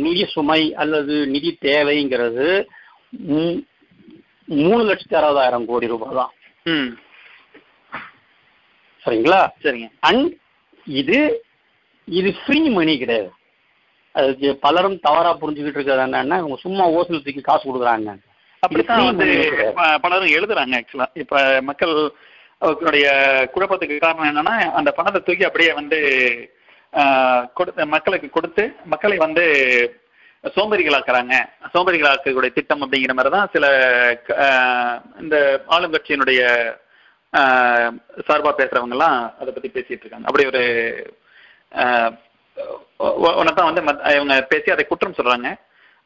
[SPEAKER 2] நிதி சுமை அல்லது நிதி தேவைங்கிறது மூணு லட்சத்தி அறுபதாயிரம் கோடி ரூபாய் தான்.
[SPEAKER 1] ம்.
[SPEAKER 2] சரிங்களா?
[SPEAKER 1] சரிங்க.
[SPEAKER 2] அண்ட் இது இது ஃப்ரீ மணி கிடையாது. அதுக்கு பலரும் தவறா புரிஞ்சுக்கிட்டு இருக்கிறது என்னன்னா இவங்க சும்மா ஓசல் தூக்கி காசு கொடுக்குறாங்க.
[SPEAKER 1] அப்படித்தான் வந்து பலரும் எழுதுறாங்க ஆக்சுவலா இப்ப மக்கள் அவர்களுடைய குழப்பத்துக்கு காரணம் என்னன்னா அந்த பணத்தை தூக்கி அப்படியே வந்து கொடுத்து மக்களுக்கு கொடுத்து மக்களை வந்து சோம்பேறிகளாக்குறாங்க. சோம்பேறிகளாக்கக்கூடிய திட்டம் அப்படிங்கிற மாதிரி தான் சில இந்த ஆளுங்கட்சியினுடைய சார்பா பேசுறவங்க எல்லாம் அதை பத்தி பேசிட்டு இருக்காங்க. அப்படி ஒரு ஒன்னதான் வந்து இவங்க பேசி அதை குற்றம் சொல்றாங்க.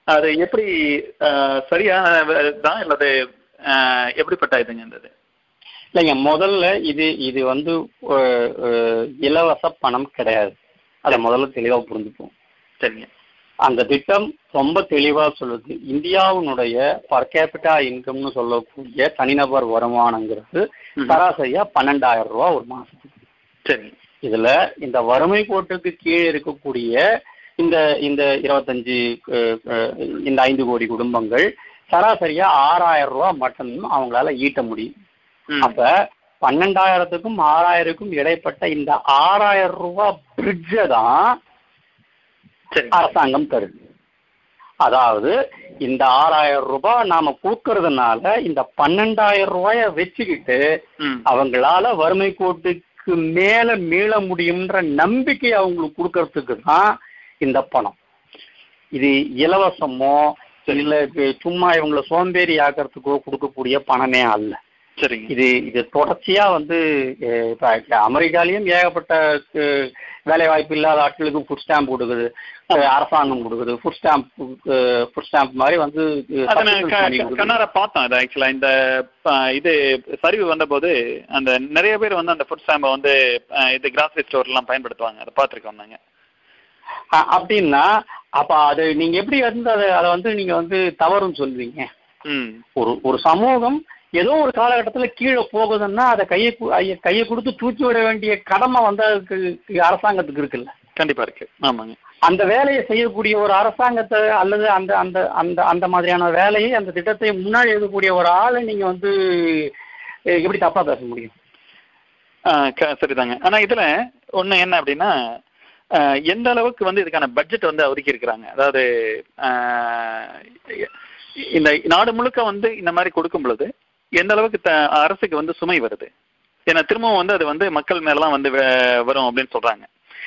[SPEAKER 1] அது எப்படி ஆஹ், சரியான தான் இல்லது எப்படிப்பட்ட இதுங்க இருந்தது
[SPEAKER 2] இல்லைங்க முதல்ல இது இது வந்து இலவச பணம் கிடையாது. அதை முதல்ல தெளிவா புரிஞ்சுப்போம்.
[SPEAKER 1] சரிங்க.
[SPEAKER 2] அந்த திட்டம் ரொம்ப தெளிவா சொல்லுது. இந்தியாவினுடைய பர் கேபிட்டா இன்கம்னு சொல்லக்கூடிய தனிநபர் வருமானங்கிறது
[SPEAKER 1] ம்.
[SPEAKER 2] சராசரியா பன்னெண்டாயிரம் ரூபாய் ஒரு மாசத்துக்கு.
[SPEAKER 1] சரிங்க
[SPEAKER 2] இதுல இந்த வறுமை கோட்டுக்கு கீழே இருக்கக்கூடிய இந்த இந்த இருபத்தஞ்சு இந்த ஐந்து கோடி குடும்பங்கள் சராசரியா ஆறாயிரம் ரூபாய் மட்டும் அவங்களால ஈட்ட முடியும். அப்ப பன்னெண்டாயிரத்துக்கும் ஆறாயிரத்துக்கும் இடைப்பட்ட இந்த ஆறாயிரம் ரூபாய் பிரிட்ஜை தான் அரசாங்கம் தருது அதாவது இந்த ஆறாயிரம் ரூபாய் நாம கொடுக்கறதுனால இந்த பன்னெண்டாயிரம் ரூபாய வச்சுக்கிட்டு. அவங்களால வறுமை கோட்டுக்கு மேல மீள முடியும்ன்ற நம்பிக்கை அவங்களுக்கு கொடுக்கறதுக்கு தான் இந்த பணம். இது இலவசமோ இல்ல சும்மா இவங்கள சோம்பேறி ஆக்கிறதுக்கோ கொடுக்கக்கூடிய பணமே அல்ல.
[SPEAKER 1] சரிங்க.
[SPEAKER 2] இது இது தொடர்ச்சியா வந்து அமெரிக்காலயும் ஏகப்பட்ட வேலை வாய்ப்பு இல்லாத ஆட்களுக்கு ஃபுட் ஸ்டாம்ப் கொடுக்குது. அரசாங்கம் கொடுக்குது. ஃபுட் ஸ்டாம்ப் ஃபுட் ஸ்டாம்ப் மாதிரி வந்து.
[SPEAKER 1] கண்ணார பார்த்தோம் இது ஆக்சுவலா இந்த இது சரிவு வந்தபோது அந்த நிறைய பேர் வந்து அந்த ஃபுட் ஸ்டாம்பை வந்து இது கிராசரி ஸ்டோர்லாம் பயன்படுத்துவாங்க. அதை பார்த்துருக்கோம் நாங்க.
[SPEAKER 2] அ- அப்படின்னா அப்ப அது நீங்க எப்படி வந்து அதை அதை வந்து நீங்க வந்து தவறுன்னு சொல்லுவீங்க?
[SPEAKER 1] ம்.
[SPEAKER 2] ஒரு ஒரு சமூகம் ஏதோ ஒரு காலகட்டத்துல கீழே போகுதுன்னா அதை கையை கையை கொடுத்து தூக்கி விட வேண்டிய கடமை வந்து அதுக்கு அரசாங்கத்துக்கு இருக்குல்ல.
[SPEAKER 1] கண்டிப்பா இருக்கு. ஆமாங்க.
[SPEAKER 2] அந்த வேலையை செய்யக்கூடிய ஒரு அரசாங்கத்தை அல்லது அந்த அந்த அந்த அந்த மாதிரியான வேலையை அந்த திட்டத்தை முன்னாடி இருக்கக்கூடிய ஒரு ஆளை நீங்க வந்து எப்படி தப்பா பேச முடியும்?
[SPEAKER 1] சரிதாங்க. ஆனா இதுல ஒண்ணு என்ன அப்படின்னா எந்த அளவுக்கு வந்து இதுக்கான பட்ஜெட் வந்து ஒதுக்கி இருக்கிறாங்க? அதாவது இந்த நாடு முழுக்க வந்து இந்த மாதிரி கொடுக்கும் பொழுது எந்த அளவுக்கு அரசுக்கு வந்து சுமை வருது? ஏன்னா திரும்பவும் வந்து அது வந்து மக்கள் மேலாம் வந்து வரும் அப்படின்னு சொல்றாங்க.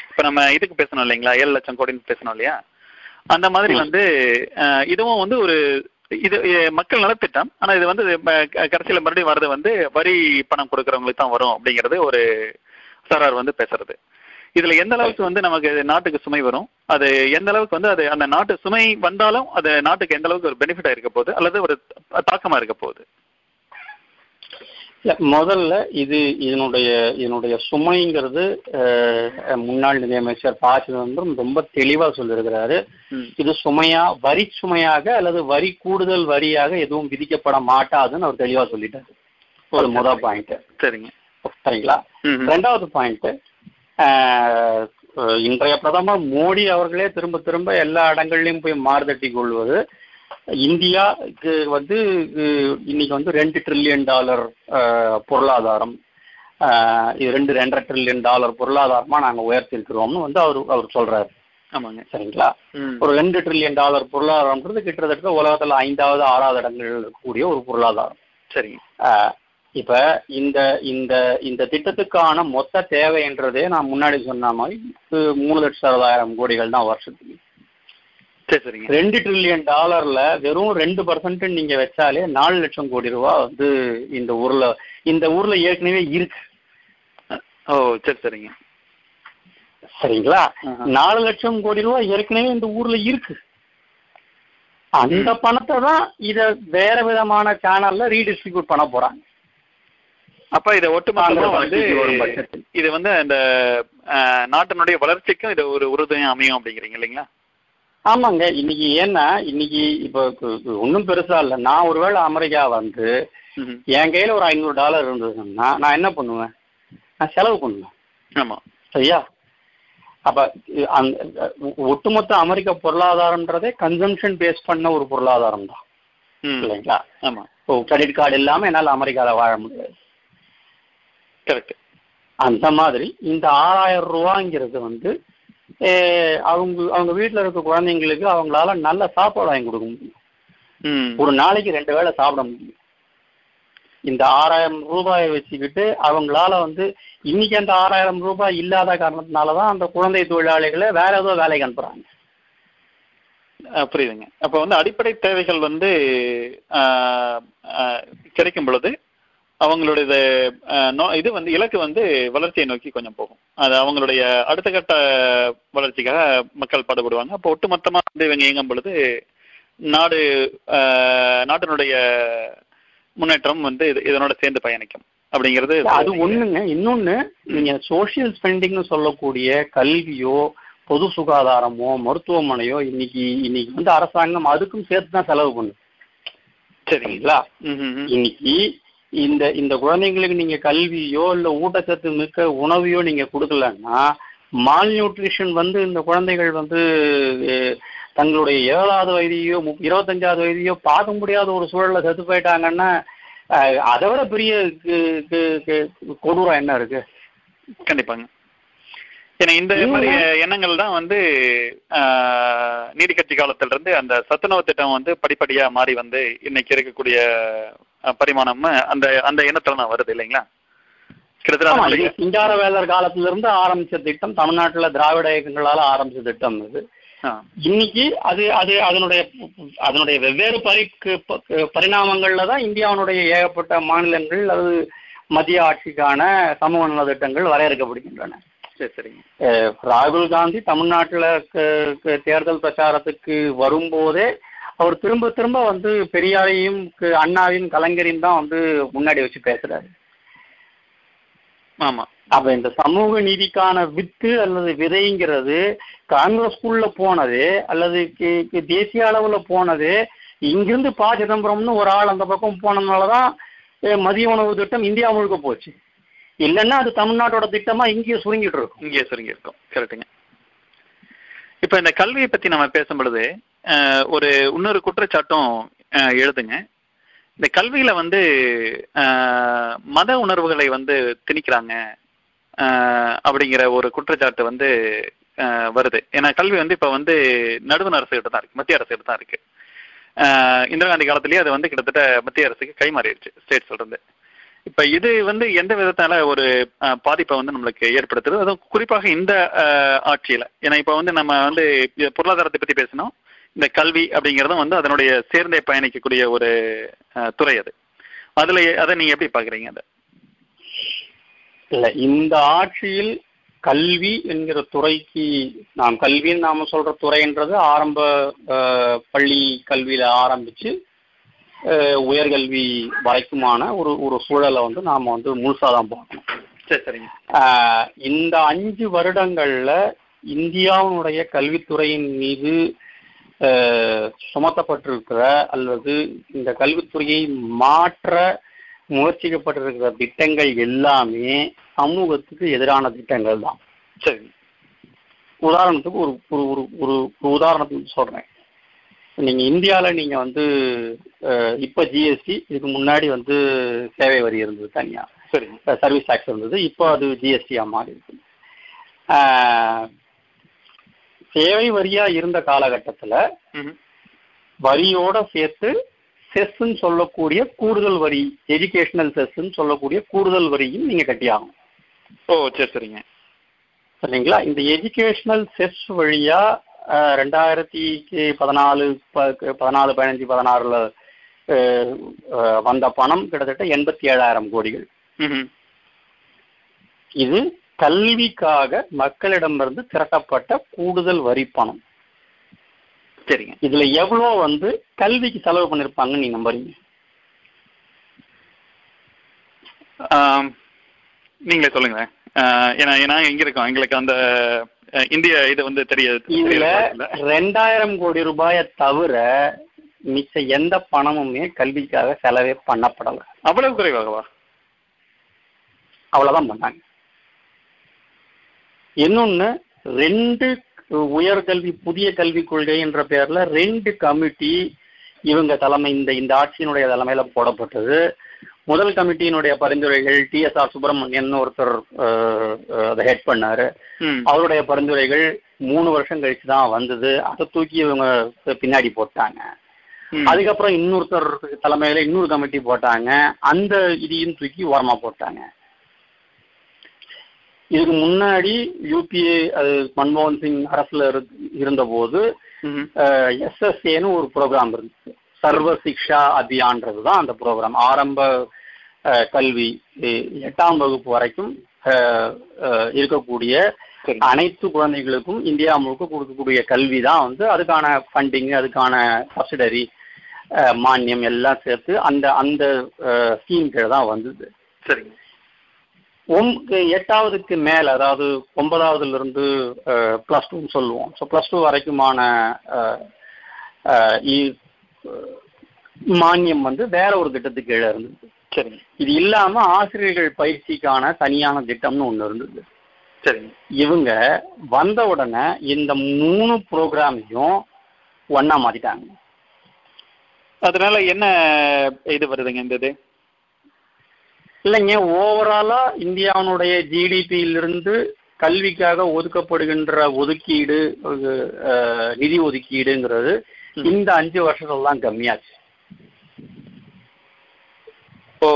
[SPEAKER 1] இப்ப நம்ம இதுக்கு பேசணும் இல்லைங்களா? ஏழு லட்சம் கோடின்னு பேசணும் இல்லையா? அந்த மாதிரி. வந்து இதுவும் வந்து ஒரு இது மக்கள் நலத்திட்டம். ஆனா இது வந்து கடைசியில மறுபடியும் வர்றது வந்து வரி பணம் கொடுக்கறவங்களுக்கு தான் வரும் அப்படிங்கிறது ஒரு சாரார் வந்து பேசுறது. இதுல எந்த அளவுக்கு வந்து நமக்கு நாட்டுக்கு சுமை வரும்? அது எந்த அளவுக்கு வந்து அது அந்த நாட்டு சுமை வந்தாலும் அது நாட்டுக்கு எந்த அளவுக்கு ஒரு பெனிஃபிட்டா இருக்க போகுது? அல்லது ஒரு தாக்கமா இருக்க போகுது?
[SPEAKER 2] முதல்ல இது இதனுடைய இதனுடைய சுமைங்கிறது முன்னாள் நிதியமைச்சர் ப. சிதம்பரம் ரொம்ப தெளிவா சொல்லியிருக்கிறாரு. இது சுமையா வரி சுமையாக அல்லது வரி கூடுதல் வரியாக எதுவும் விதிக்கப்பட மாட்டாதுன்னு அவர் தெளிவா சொல்லிட்டாரு. அது முதல் பாயிண்ட்
[SPEAKER 1] சரிங்க.
[SPEAKER 2] சரிங்களா. ரெண்டாவது பாயிண்ட் இன்றைய பிரதமர் மோடி அவர்களே திரும்ப திரும்ப எல்லா இடங்கள்லயும் போய் மாறுதட்டி கொள்வது இந்தியாவுக்கு வந்து இன்னைக்கு வந்து ரெண்டு ட்ரில்லியன் டாலர் பொருளாதாரம். இது ரெண்டு ரெண்டரை ட்ரில்லியன் டாலர் பொருளாதாரமா நாங்க உயர்த்திருக்கிறோம்னு வந்து அவர் அவர் சொல்றாரு.
[SPEAKER 1] ஆமாங்க.
[SPEAKER 2] சரிங்களா. ஒரு ரெண்டு ட்ரில்லியன் டாலர் பொருளாதாரம்ன்றது கிட்டத்தட்ட உலகத்துல ஐந்தாவது ஆறாவது இடங்கள் இருக்கக்கூடிய ஒரு பொருளாதாரம்.
[SPEAKER 1] சரிங்க
[SPEAKER 2] ஆஹ் இப்ப இந்த இந்த இந்த திட்டத்துக்கான மொத்த தேவைன்றதே நான் முன்னாடி சொன்ன மாதிரி மூணு லட்சம் அறுபதாயிரம் கோடிகள் தான் வருஷத்துக்கு.
[SPEAKER 1] சரி சரிங்க
[SPEAKER 2] ரெண்டு ட்ரில்லியன் டாலர்ல வெறும் ரெண்டு பர்சன்ட் நீங்க வச்சாலே நாலு லட்சம் கோடி ரூபாய் வந்து இந்த ஊர்ல இந்த ஊர்ல ஏற்கனவே இருக்கு.
[SPEAKER 1] ஓ சரி சரிங்க.
[SPEAKER 2] சரிங்களா. நாலு லட்சம் கோடி ரூபாய் ஏற்கனவே இந்த ஊர்ல இருக்கு. அந்த பணத்தை தான் இத வேற விதமான சேனல்ல ரீடிஸ்ட்ரிபியூட் பண்ண போறாங்க.
[SPEAKER 1] அப்ப இதை ஒட்டுமொத்தமா வந்து. இது வந்து அந்த அஹ், நாட்டினுடைய வளர்ச்சிக்கும் இது ஒரு உறுதுணையா அமையும் அப்படிங்கிறீங்க இல்லைங்களா?
[SPEAKER 2] ஆமாங்க. இன்னைக்கு ஏன்னா இன்னைக்கு இப்போ ஒன்றும் பெருசா இல்லை. நான் ஒருவேளை அமெரிக்கா வந்து. என் கையில ஒரு ஐநூறு டாலர் இருந்ததுன்னா நான் என்ன பண்ணுவேன்? நான் செலவு பண்ணுவேன்.
[SPEAKER 1] ஆமா.
[SPEAKER 2] சரியா? அப்ப அந்த ஒட்டுமொத்த அமெரிக்க பொருளாதாரம்ன்றதே கன்சம்ஷன் பேஸ் பண்ண ஒரு பொருளாதாரம் தான்.
[SPEAKER 1] ம்.
[SPEAKER 2] இல்லைங்களா?
[SPEAKER 1] ஆமா.
[SPEAKER 2] இப்போ கிரெடிட் கார்டு இல்லாம என்னால அமெரிக்கால வாழ முடியாது.
[SPEAKER 1] கரெக்ட்
[SPEAKER 2] அந்த மாதிரி இந்த ஆறாயிரம் ரூபாங்கிறது வந்து அவங்க அவங்க வீட்டுல இருக்க குழந்தைங்களுக்கு அவங்களால நல்ல சாப்பாடு வாங்கி கொடுக்க முடியும்.
[SPEAKER 1] ம்.
[SPEAKER 2] ஒரு நாளைக்கு ரெண்டு வேளை சாப்பிட முடியும். இந்த ஆறாயிரம் ரூபாயை வச்சுக்கிட்டு அவங்களால வந்து இன்னைக்கு அந்த ஆறாயிரம் ரூபாய் இல்லாத காரணத்தினால தான் அந்த குழந்தை தொழிலாளிகளை வேற ஏதோ வேலைக்கு அனுப்புறாங்க.
[SPEAKER 1] புரியுதுங்க. அப்ப வந்து அடிப்படை தேவைகள் வந்து கிடைக்கும் பொழுது அவங்களுடைய இது, வந்து இலக்கு வந்து வளர்ச்சியை நோக்கி கொஞ்சம் போகும். அது அவங்களுடைய அடுத்த கட்ட வளர்ச்சிக்காக மக்கள் பாடுபடுவாங்க. அப்போ ஒட்டுமொத்தமா வந்து இவங்க இயங்கும் பொழுது நாடு நாட்டினுடைய முன்னேற்றம் வந்து இது- இதனோட சேர்ந்து பயணிக்கும். அப்படிங்கிறது
[SPEAKER 2] அது ஒண்ணுங்க. இன்னொன்னு நீங்க சோஷியல் ஸ்பெண்டிங்னு சொல்லக்கூடிய கல்வியோ பொது சுகாதாரமோ மருத்துவமனையோ இன்னைக்கு இன்னைக்கு வந்து அரசாங்கம் அதுக்கும் சேர்த்து தான் செலவு
[SPEAKER 1] சரிங்க.
[SPEAKER 2] சரிங்களா. இன்னைக்கு இந்த இந்த குழந்தைங்களுக்கு நீங்க கல்வியோ இல்ல ஊட்டச்சத்து மிக்க உணவையோ நீங்க கொடுக்கலன்னா மால் நியூட்ரிஷன் வந்து இந்த குழந்தைகள் வந்து தங்களுடைய ஏழாவது வயதையோ இருபத்தஞ்சாவது வயதையோ பார்க்க முடியாத ஒரு சூழல்ல செத்து போயிட்டாங்கன்னா அதை விட பெரிய கொடூரம் என்ன இருக்கு?
[SPEAKER 1] கண்டிப்பாங்க. ஏன்னா இந்த மாதிரி எண்ணங்கள் தான் வந்து நீதி கட்சி காலத்துல இருந்து அந்த சத்துணவு திட்டம் வந்து படிப்படியா மாறி வந்து இன்னைக்கு இருக்கக்கூடிய பரிமாணம் அந்த அந்த எண்ணத்துல தான் வருது இல்லைங்களா?
[SPEAKER 2] சிங்கார வேலர் காலத்துல இருந்து ஆரம்பிச்ச திட்டம் தமிழ்நாட்டுல திராவிட இயக்கங்களால ஆரம்பிச்ச திட்டம்
[SPEAKER 1] ஆ,
[SPEAKER 2] இன்னைக்கு அது அது அதனுடைய அதனுடைய வெவ்வேறு பரி பரிணாமங்கள்ல தான் இந்தியாவினுடைய ஏகப்பட்ட மாநிலங்கள் அல்லது மத்திய ஆட்சிக்கான சமூக நல திட்டங்கள் வரையறுக்கப்படுகின்றன. ராகுல் காந்தி தமிழ்நாட்டுல தேர்தல் பிரச்சாரத்துக்கு வரும்போதே அவர் திரும்ப திரும்ப வந்து பெரியாரையும் அண்ணாவையும் கலைஞரையும் தான் வந்து முன்னாடி வச்சு பேசுறாரு.
[SPEAKER 1] ஆமா.
[SPEAKER 2] அப்ப இந்த சமூக நீதிக்கான வித்து அல்லது விதைங்கிறது காங்கிரஸ்குள்ள போனது அல்லது தேசிய அளவுல போனது இங்கிருந்து ப சிதம்பரம்னு ஒரு ஆள் அந்த பக்கம் போனதுனாலதான் மதிய உணவு திட்டம் இந்தியா முழுக்க போச்சு. இல்லைன்னா அது தமிழ்நாட்டோட திட்டமா இங்கேயே சுருங்கிட்டு இருக்கும்.
[SPEAKER 1] இங்கே சுருங்கி இருக்கும் கரெக்டுங்க இப்ப இந்த கல்வியை பத்தி நம்ம பேசும் பொழுது ஒரு இன்னொரு குற்றச்சாட்டும் எழுதுங்க. இந்த கல்வியில வந்து மத உணர்வுகளை வந்து திணிக்கிறாங்க அப்படிங்கிற ஒரு குற்றச்சாட்டு வந்து வருது. ஏன்னா கல்வி வந்து இப்ப வந்து நடுவண் அரசு கிட்ட தான் இருக்கு மத்திய அரசு கிட்ட தான் இருக்கு. இந்திரா காந்தி காலத்திலேயே அது வந்து கிட்டத்தட்ட மத்திய அரசுக்கு கைமாறிடுச்சு ஸ்டேட் சொல்றது. இப்ப இது வந்து எந்த விதத்தால ஒரு பாதிப்பை வந்து நம்மளுக்கு ஏற்படுத்துது? அதுவும் குறிப்பாக இந்த ஆட்சியில. ஏன்னா இப்ப வந்து நம்ம வந்து பொருளாதாரத்தை பத்தி பேசணும் இந்த கல்வி அப்படிங்கிறதும் வந்து அதனுடைய சேர்ந்தே பயணிக்கக்கூடிய ஒரு துறை அது. அதுல அதை நீங்க எப்படி பாக்குறீங்க அதை?
[SPEAKER 2] இல்ல இந்த ஆட்சியில் கல்வி என்கிற துறைக்கு நாம் கல்வின்னு நாம சொல்ற துறைன்றது ஆரம்ப பள்ளி கல்வியில ஆரம்பிச்சு உயர்கல்வி வரைக்குமான ஒரு ஒரு சூழலை வந்து நாம வந்து முழுசாதான் பார்க்கணும்.
[SPEAKER 1] சரி சரிங்க.
[SPEAKER 2] இந்த அஞ்சு வருடங்கள்ல இந்தியாவினுடைய கல்வித்துறையின் மீது சுமத்தப்பட்டிருக்கிற அல்லது இந்த கல்வித்துறையை மாற்ற முயற்சிக்கப்பட்டிருக்கிற திட்டங்கள் எல்லாமே சமூகத்துக்கு எதிரான திட்டங்கள் தான்.
[SPEAKER 1] சரி.
[SPEAKER 2] உதாரணத்துக்கு ஒரு ஒரு ஒரு ஒரு உதாரணத்துக்கு சொல்றேன். நீங்க இந்தியால நீங்க வந்து இப்ப ஜிஎஸ்டி இதுக்கு முன்னாடி வந்து சேவை வரி இருந்தது தனியா.
[SPEAKER 1] சரிங்க
[SPEAKER 2] சர்வீஸ் டேக்ஸ் இருந்தது. இப்போ அது ஜிஎஸ்டியா மாறி இருக்கு. சேவை வரியா இருந்த காலகட்டத்துல. வரியோட சேர்த்து செஸ்ன்னு சொல்லக்கூடிய கூடுதல் வரி எஜுகேஷனல் செஸ்ன்னு சொல்லக்கூடிய கூடுதல் வரியும் நீங்க கட்டியாகணும்
[SPEAKER 1] ஓ சரி சரிங்க
[SPEAKER 2] சரிங்களா இந்த எஜுகேஷனல் செஸ் வழியா ரெண்டாயிரத்தி பதினாலு பதினாலு பதினஞ்சு பதினாறுல வந்த பணம் கிட்டத்தட்ட எண்பத்தி ஏழாயிரம் கோடிகள். இது கல்விக்காக மக்களிடமிருந்து திரட்டப்பட்ட கூடுதல் வரி பணம்.
[SPEAKER 1] சரிங்க.
[SPEAKER 2] இதுல எவ்வளோ வந்து கல்விக்கு செலவு பண்ணிருப்பாங்கன்னு நீங்க நம்புறீங்க?
[SPEAKER 1] நீங்களே சொல்லுங்களேன் ஆஹ் ஏன்னா ஏன்னா இங்க இருக்கோம். எங்களுக்கு அந்த இந்திய இது வந்து தெரியாது
[SPEAKER 2] இதுல. ரெண்டாயிரம் கோடி ரூபாயை தவிர மிச்ச எந்த பணமுமே கல்விக்காக செலவே பண்ணப்படல.
[SPEAKER 1] அவ்வளவு குறைவாகவா?
[SPEAKER 2] அவ்வளவுதான் பண்ணாங்க. இன்னொன்னு ரெண்டு உயர்கல்வி புதிய கல்விக் கொள்கை என்ற பெயர்ல ரெண்டு கமிட்டி இவங்க தலைமை இந்த இந்த ஆட்சியினுடைய தலைமையில போடப்பட்டது. முதல் கமிட்டியினுடைய பரிந்துரைகள் டி எஸ் ஆர் சுப்பிரமணியன் ஒருத்தர் அதை ஹெட் பண்ணாரு. அவருடைய பரிந்துரைகள் மூணு வருஷம் கழிச்சு தான் வந்தது. அதை தூக்கி இவங்க பின்னாடி போட்டாங்க. அதுக்கப்புறம் இன்னொருத்தர் தலைமையில இன்னொரு கமிட்டி போட்டாங்க. அந்த இதையும் தூக்கி ஓரமா போட்டாங்க. இதுக்கு முன்னாடி யூபிஏ அது மன்மோகன் சிங் அரசுல இரு- இருந்தபோது. எஸ்எஸ்ஏன்னு ஒரு ப்ரோக்ராம் இருந்துச்சு சர்வ சிக்ஷா அபியான்றது தான் அந்த ப்ரோக்ராம் ஆரம்ப கல்வி எட்டாம் வகுப்பு வரைக்கும் இருக்கக்கூடிய. அனைத்து குழந்தைகளுக்கும் இந்தியா முழுக்க கொடுக்கக்கூடிய கல்வி தான் வந்து அதுக்கான ஃபண்டிங் அதுக்கான சப்சிடரி மானியம் எல்லாம் சேர்த்து அந்த அந்த ஸ்கீம் கீழே தான் வந்தது
[SPEAKER 1] சரிங்க
[SPEAKER 2] ஒம் எட்டாவதுக்கு மேல அதாவது ஒன்பதாவதுல இருந்து ப்ளஸ் டூன்னு சொல்லுவோம். ஸோ ப்ளஸ் டூ வரைக்குமான மானியம் வந்து வேற ஒரு திட்டத்துக்கு கீழே இருந்தது.
[SPEAKER 1] சரிங்க
[SPEAKER 2] இது இல்லாம ஆசிரியர்கள் பயிற்சிக்கான தனியான திட்டம்னு ஒன்று இருந்தது.
[SPEAKER 1] சரிங்க
[SPEAKER 2] இவங்க வந்த உடனே இந்த மூணு ப்ரோக்ராமையும் ஒண்ணா மாத்திட்டாங்க.
[SPEAKER 1] அதனால என்ன இது வருதுங்க இந்த இது?
[SPEAKER 2] இல்லைங்க ஓவராலா இந்தியாவினுடைய ஜிடிபியிலிருந்து கல்விக்காக ஒதுக்கப்படுகின்ற ஒதுக்கீடு நிதி ஒதுக்கீடுங்கிறது. இந்த அஞ்சு வருஷத்துல தான் கம்மியாச்சு
[SPEAKER 1] ஓ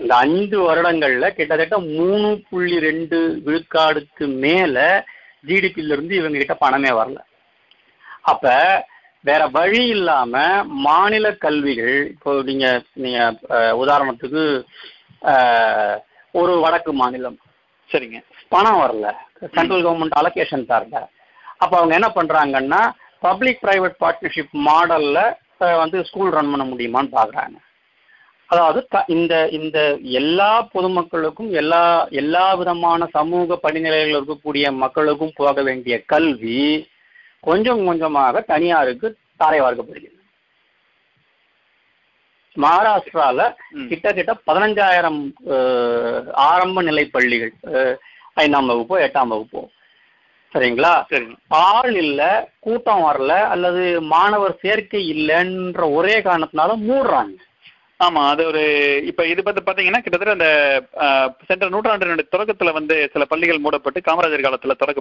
[SPEAKER 2] இந்த அஞ்சு வருடங்கள்ல கிட்டத்தட்ட மூணு புள்ளி ரெண்டு விழுக்காடுக்கு மேல ஜிடிபியில இருந்து இவங்க கிட்ட பணமே வரல அப்ப வேற வழி இல்லாம மாநில கல்விகள் இப்போ நீங்க நீங்க உதாரணத்துக்கு ஒரு வடக்கு மாநிலம்.
[SPEAKER 1] சரிங்க.
[SPEAKER 2] பணம் வரல. சென்ட்ரல் கவர்மெண்ட் அலோகேஷன் தரல. அப்போ அவங்க என்ன பண்ணுறாங்கன்னா பப்ளிக் ப்ரைவேட் பார்ட்னர்ஷிப் மாடலில் வந்து ஸ்கூல் ரன் பண்ண முடியுமான்னு பார்க்குறாங்க அதாவது த- இந்த இந்த எல்லா பொதுமக்களுக்கும் எல்லா எல்லா விதமான சமூக படிநிலைகளில் இருக்கக்கூடிய மக்களுக்கும் போக வேண்டிய கல்வி கொஞ்சம் கொஞ்சமாக தனியாருக்கு தாரை வார்க்கப்படுகிறது மகாராஷ்டிரால. கிட்டத்தட்ட பதினஞ்சாயிரம் ஆரம்ப நிலை பள்ளிகள் ஐந்தாம் வகுப்போ எட்டாம் வகுப்போ. சரிங்களா?
[SPEAKER 1] சரிங்க.
[SPEAKER 2] ஆள் இல்ல கூட்டம் வரல அல்லது மாணவர் சேர்க்கை இல்லைன்ற ஒரே காரணத்தினால மூடுறாங்க.
[SPEAKER 1] ஆமா அது ஒரு இப்ப இது பத்தி பாத்தீங்கன்னா கிட்டத்தட்ட அந்த சென்ற நூற்றாண்டினுடைய தொடக்கத்துல வந்து சில பள்ளிகள் மூடப்பட்டு காமராஜர் காலத்துல தொடக்க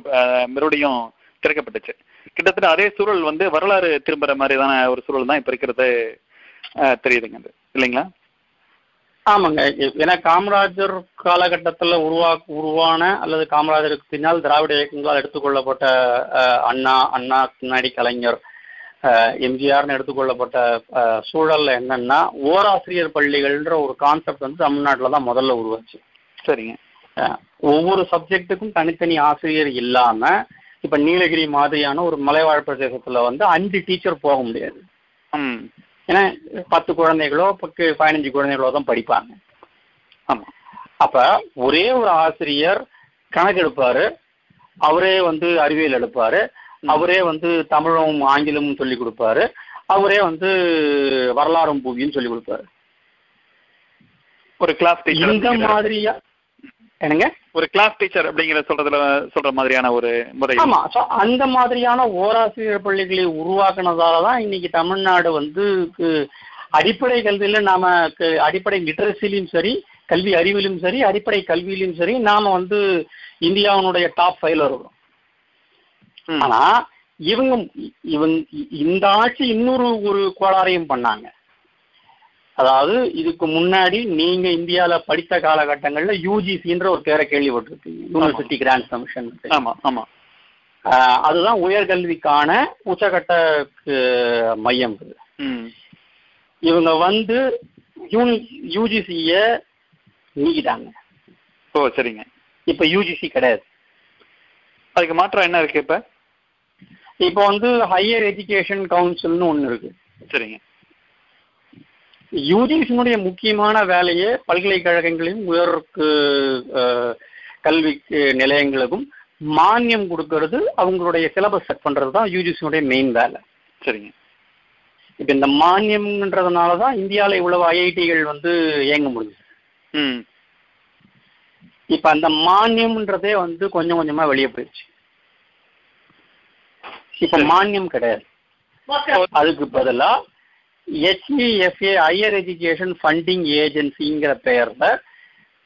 [SPEAKER 1] மறுபடியும் திறக்கப்பட்டுச்சு. கிட்டத்தட்ட அதே சூழல் வந்து வரலாறு திரும்புற மாதிரிதான ஒரு சூழல் தான் இப்ப இருக்கிறது. தெரியுதுங்க அது. இல்லைங்களா?
[SPEAKER 2] ஆமாங்க. ஏன்னா காமராஜர் காலகட்டத்துல உருவா உருவான அல்லது காமராஜருக்கு பின்னால் திராவிட இயக்கங்களால் எடுத்துக்கொள்ளப்பட்ட அண்ணா அண்ணா பின்னாடி கலைஞர் எம்ஜிஆர்னு எடுத்துக்கொள்ளப்பட்ட சூழல்ல என்னன்னா ஓராசிரியர் பள்ளிகள்ன்ற ஒரு கான்செப்ட் வந்து தமிழ்நாட்டில் தான் முதல்ல உருவாச்சு.
[SPEAKER 1] சரிங்க.
[SPEAKER 2] ஒவ்வொரு சப்ஜெக்ட்டுக்கும் தனித்தனி ஆசிரியர் இல்லாம இப்ப நீலகிரி மாதிரியான ஒரு மலைவாழ் பிரதேசத்துல வந்து அஞ்சு டீச்சர் போக முடியாது. ஏன்னா பத்து குழந்தைகளோ பத்து பதினஞ்சு குழந்தைகளோ தான் படிப்பாங்க.
[SPEAKER 1] ஆமா.
[SPEAKER 2] அப்ப ஒரே ஒரு ஆசிரியர் கணக்கு எடுப்பாரு அவரே வந்து அறிவியல் எடுப்பாரு அவரே வந்து தமிழும் ஆங்கிலமும் சொல்லி கொடுப்பாரு அவரே வந்து வரலாறும் பூவியும் சொல்லி கொடுப்பாரு.
[SPEAKER 1] ஒரு கிளாஸ்
[SPEAKER 2] இந்த மாதிரியா என்னங்க?
[SPEAKER 1] ஒரு கிளாஸ் டீச்சர் அப்படிங்கிற சொல்றதுல சொல்ற மாதிரியான ஒரு முறை.
[SPEAKER 2] ஆமா so அந்த மாதிரியான ஓராசிரியர் பள்ளிகளை உருவாக்குனதால தான் இன்னைக்கு தமிழ்நாடு வந்து அடிப்படை கல்வியில நாம அடிப்படை லிட்டரசிலையும் சரி கல்வி அறிவிலும் சரி அடிப்படை கல்வியிலும் சரி நாம வந்து இந்தியாவினுடைய டாப் ஃபைவ்ல இருக்கோம். ஆனா இவங்க இவங்க இந்த ஆட்சி இன்னொரு ஒரு கோளாறையும் பண்ணாங்க. அதாவது இதுக்கு முன்னாடி நீங்க இந்தியால படித்த காலகட்டங்கள்ல யூஜிசின்ற ஒரு பேரை கேள்விப்பட்டிருப்பீங்க. யூனிவர்சிட்டி கிராண்ட் கமிஷன்
[SPEAKER 1] ஆமா ஆமா.
[SPEAKER 2] அதுதான் உயர்கல்விக்கான உச்சகட்ட மையம் இவங்க வந்து யூனி யூஜிசிய நீக்கிட்டாங்க.
[SPEAKER 1] ஓ சரிங்க.
[SPEAKER 2] இப்ப யூஜிசி கிடையாது.
[SPEAKER 1] அதுக்கு மாற்றம் என்ன இருக்கு இப்ப?
[SPEAKER 2] இப்போ வந்து ஹையர் எஜுகேஷன் கவுன்சில்னு ஒண்ணு இருக்கு.
[SPEAKER 1] சரிங்க.
[SPEAKER 2] யூஜிசியினுடைய முக்கியமான வேலையே பல்கலைக்கழகங்களையும் உயர் கு- அஹ், கல்வி நிலையங்களுக்கும் மானியம் கொடுக்கறது. அவங்களுடைய சிலபஸ் செட் பண்றது தான் யூஜிசியினுடைய மெயின் வேலை.
[SPEAKER 1] சரிங்க.
[SPEAKER 2] இப்ப இந்த மானியம்ன்றதுனால தான் இந்தியாவில் இவ்வளவு ஐஐடிகள் வந்து இயங்க முடியுது
[SPEAKER 1] ம்.
[SPEAKER 2] இப்ப அந்த மானியம்ன்றதே வந்து கொஞ்சம் கொஞ்சமா வெளியே போயிடுச்சு. இப்ப. மானியம் கிடையாது. அதுக்கு பதிலா ஹெச்இஎஃப்ஏ ஹையர் எஜுகேஷன் ஃபண்டிங் ஏஜென்சிங்கிற பெயரில்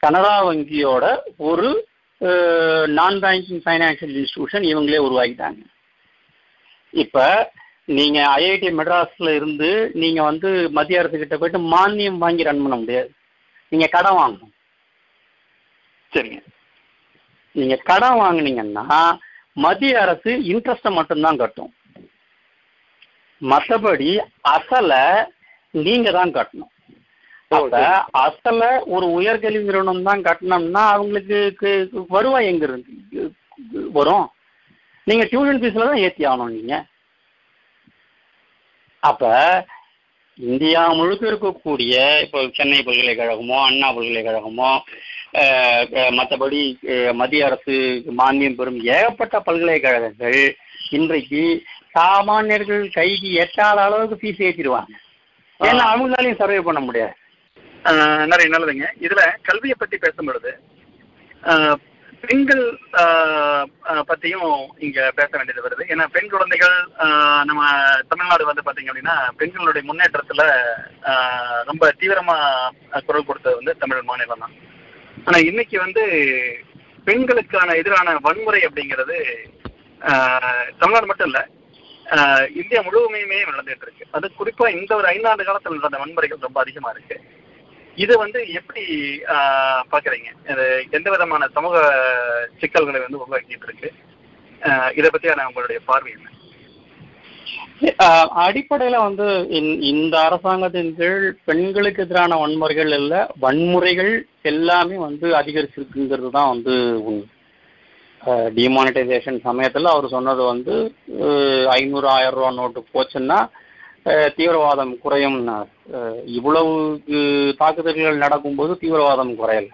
[SPEAKER 2] கனரா வங்கியோட ஒரு நான் பேங்கிங் ஃபைனான்சியல் இன்ஸ்டிடியூஷன் இவங்களே உருவாக்கிட்டாங்க. இப்போ நீங்கள் ஐஐடி மெட்ராஸில் இருந்து நீங்கள் வந்து மத்திய அரசுக்கிட்ட போயிட்டு மானியம் வாங்கி ரன் பண்ண முடியாது. நீங்கள் கடன் வாங்கணும்.
[SPEAKER 1] சரிங்க.
[SPEAKER 2] நீங்கள் கடன் வாங்குனீங்கன்னா மத்திய அரசு இன்ட்ரெஸ்ட்டை மட்டும்தான் கட்டும். மற்றபடி அசலை நீங்க தான் கட்டணும். அப்ப அசலை ஒரு உயர்கல்வி நிறுவனம் தான் கட்டணும்னா அவங்களுக்கு வருவாய் எங்க இருந்து வரும்? நீங்க டியூஷன் ஃபீஸ்ல தான் ஏத்தி ஆகணும் நீங்க. அப்ப இந்தியா முழுக்க இருக்கக்கூடிய இப்போ சென்னை பல்கலைக்கழகமோ அண்ணா பல்கலைக்கழகமோ மற்றபடி மத்திய அரசு மானியம் பெறும் ஏகப்பட்ட பல்கலைக்கழகங்கள் இன்றைக்கு சாமானியர்கள் கைக்கு எட்டாத அளவுக்கு ஃபீஸ் ஏற்றிடுவாங்க ஏன்னா அவங்களாலையும் சர்வே பண்ண முடியாது.
[SPEAKER 1] நிறைய நல்லதுங்க. இதுல கல்வியை பத்தி பேசும்பொழுது பெண்கள் பத்தியும் இங்க பேச வேண்டியது வருது. ஏன்னா பெண் குழந்தைகள் நம்ம தமிழ்நாடு வந்து பாத்தீங்க அப்படின்னா பெண்களுடைய முன்னேற்றத்துல ரொம்ப தீவிரமா குரல் கொடுத்தது வந்து தமிழ் மாநிலம் தான். ஆனா இன்னைக்கு வந்து பெண்களுக்கான எதிரான வன்முறை அப்படிங்கிறது தமிழ்நாடு மட்டும் இல்ல இந்தியா முழுவதுமே நடந்துட்டு இருக்கு அது குறிப்பா இந்த ஒரு ஐந்தாண்டு காலத்துல நடந்த வன்முறைகள் ரொம்ப அதிகமா இருக்கு. இது வந்து எப்படி பாக்குறீங்க இது எந்த விதமான சமூக சிக்கல்களை வந்து உருவாக்கிட்டு இருக்கு? இதை பத்தியான உங்களுடைய பார்வை என்ன?
[SPEAKER 2] அடிப்படையில வந்து இந்த அரசாங்கத்தின் கீழ் பெண்களுக்கு எதிரான வன்முறைகள் இல்ல வன்முறைகள் எல்லாமே வந்து அதிகரிச்சிருக்குங்கிறது தான் வந்து உண்மை. டிமானிட்டைசேஷன் சமயத்தில் அவர் சொன்னது வந்து ஐநூறு ஆயிரம் ரூபா நோட்டு போச்சுன்னா தீவிரவாதம் குறையும்னார். இவ்வளவு தாக்குதல்கள் நடக்கும்போது தீவிரவாதம் குறையல.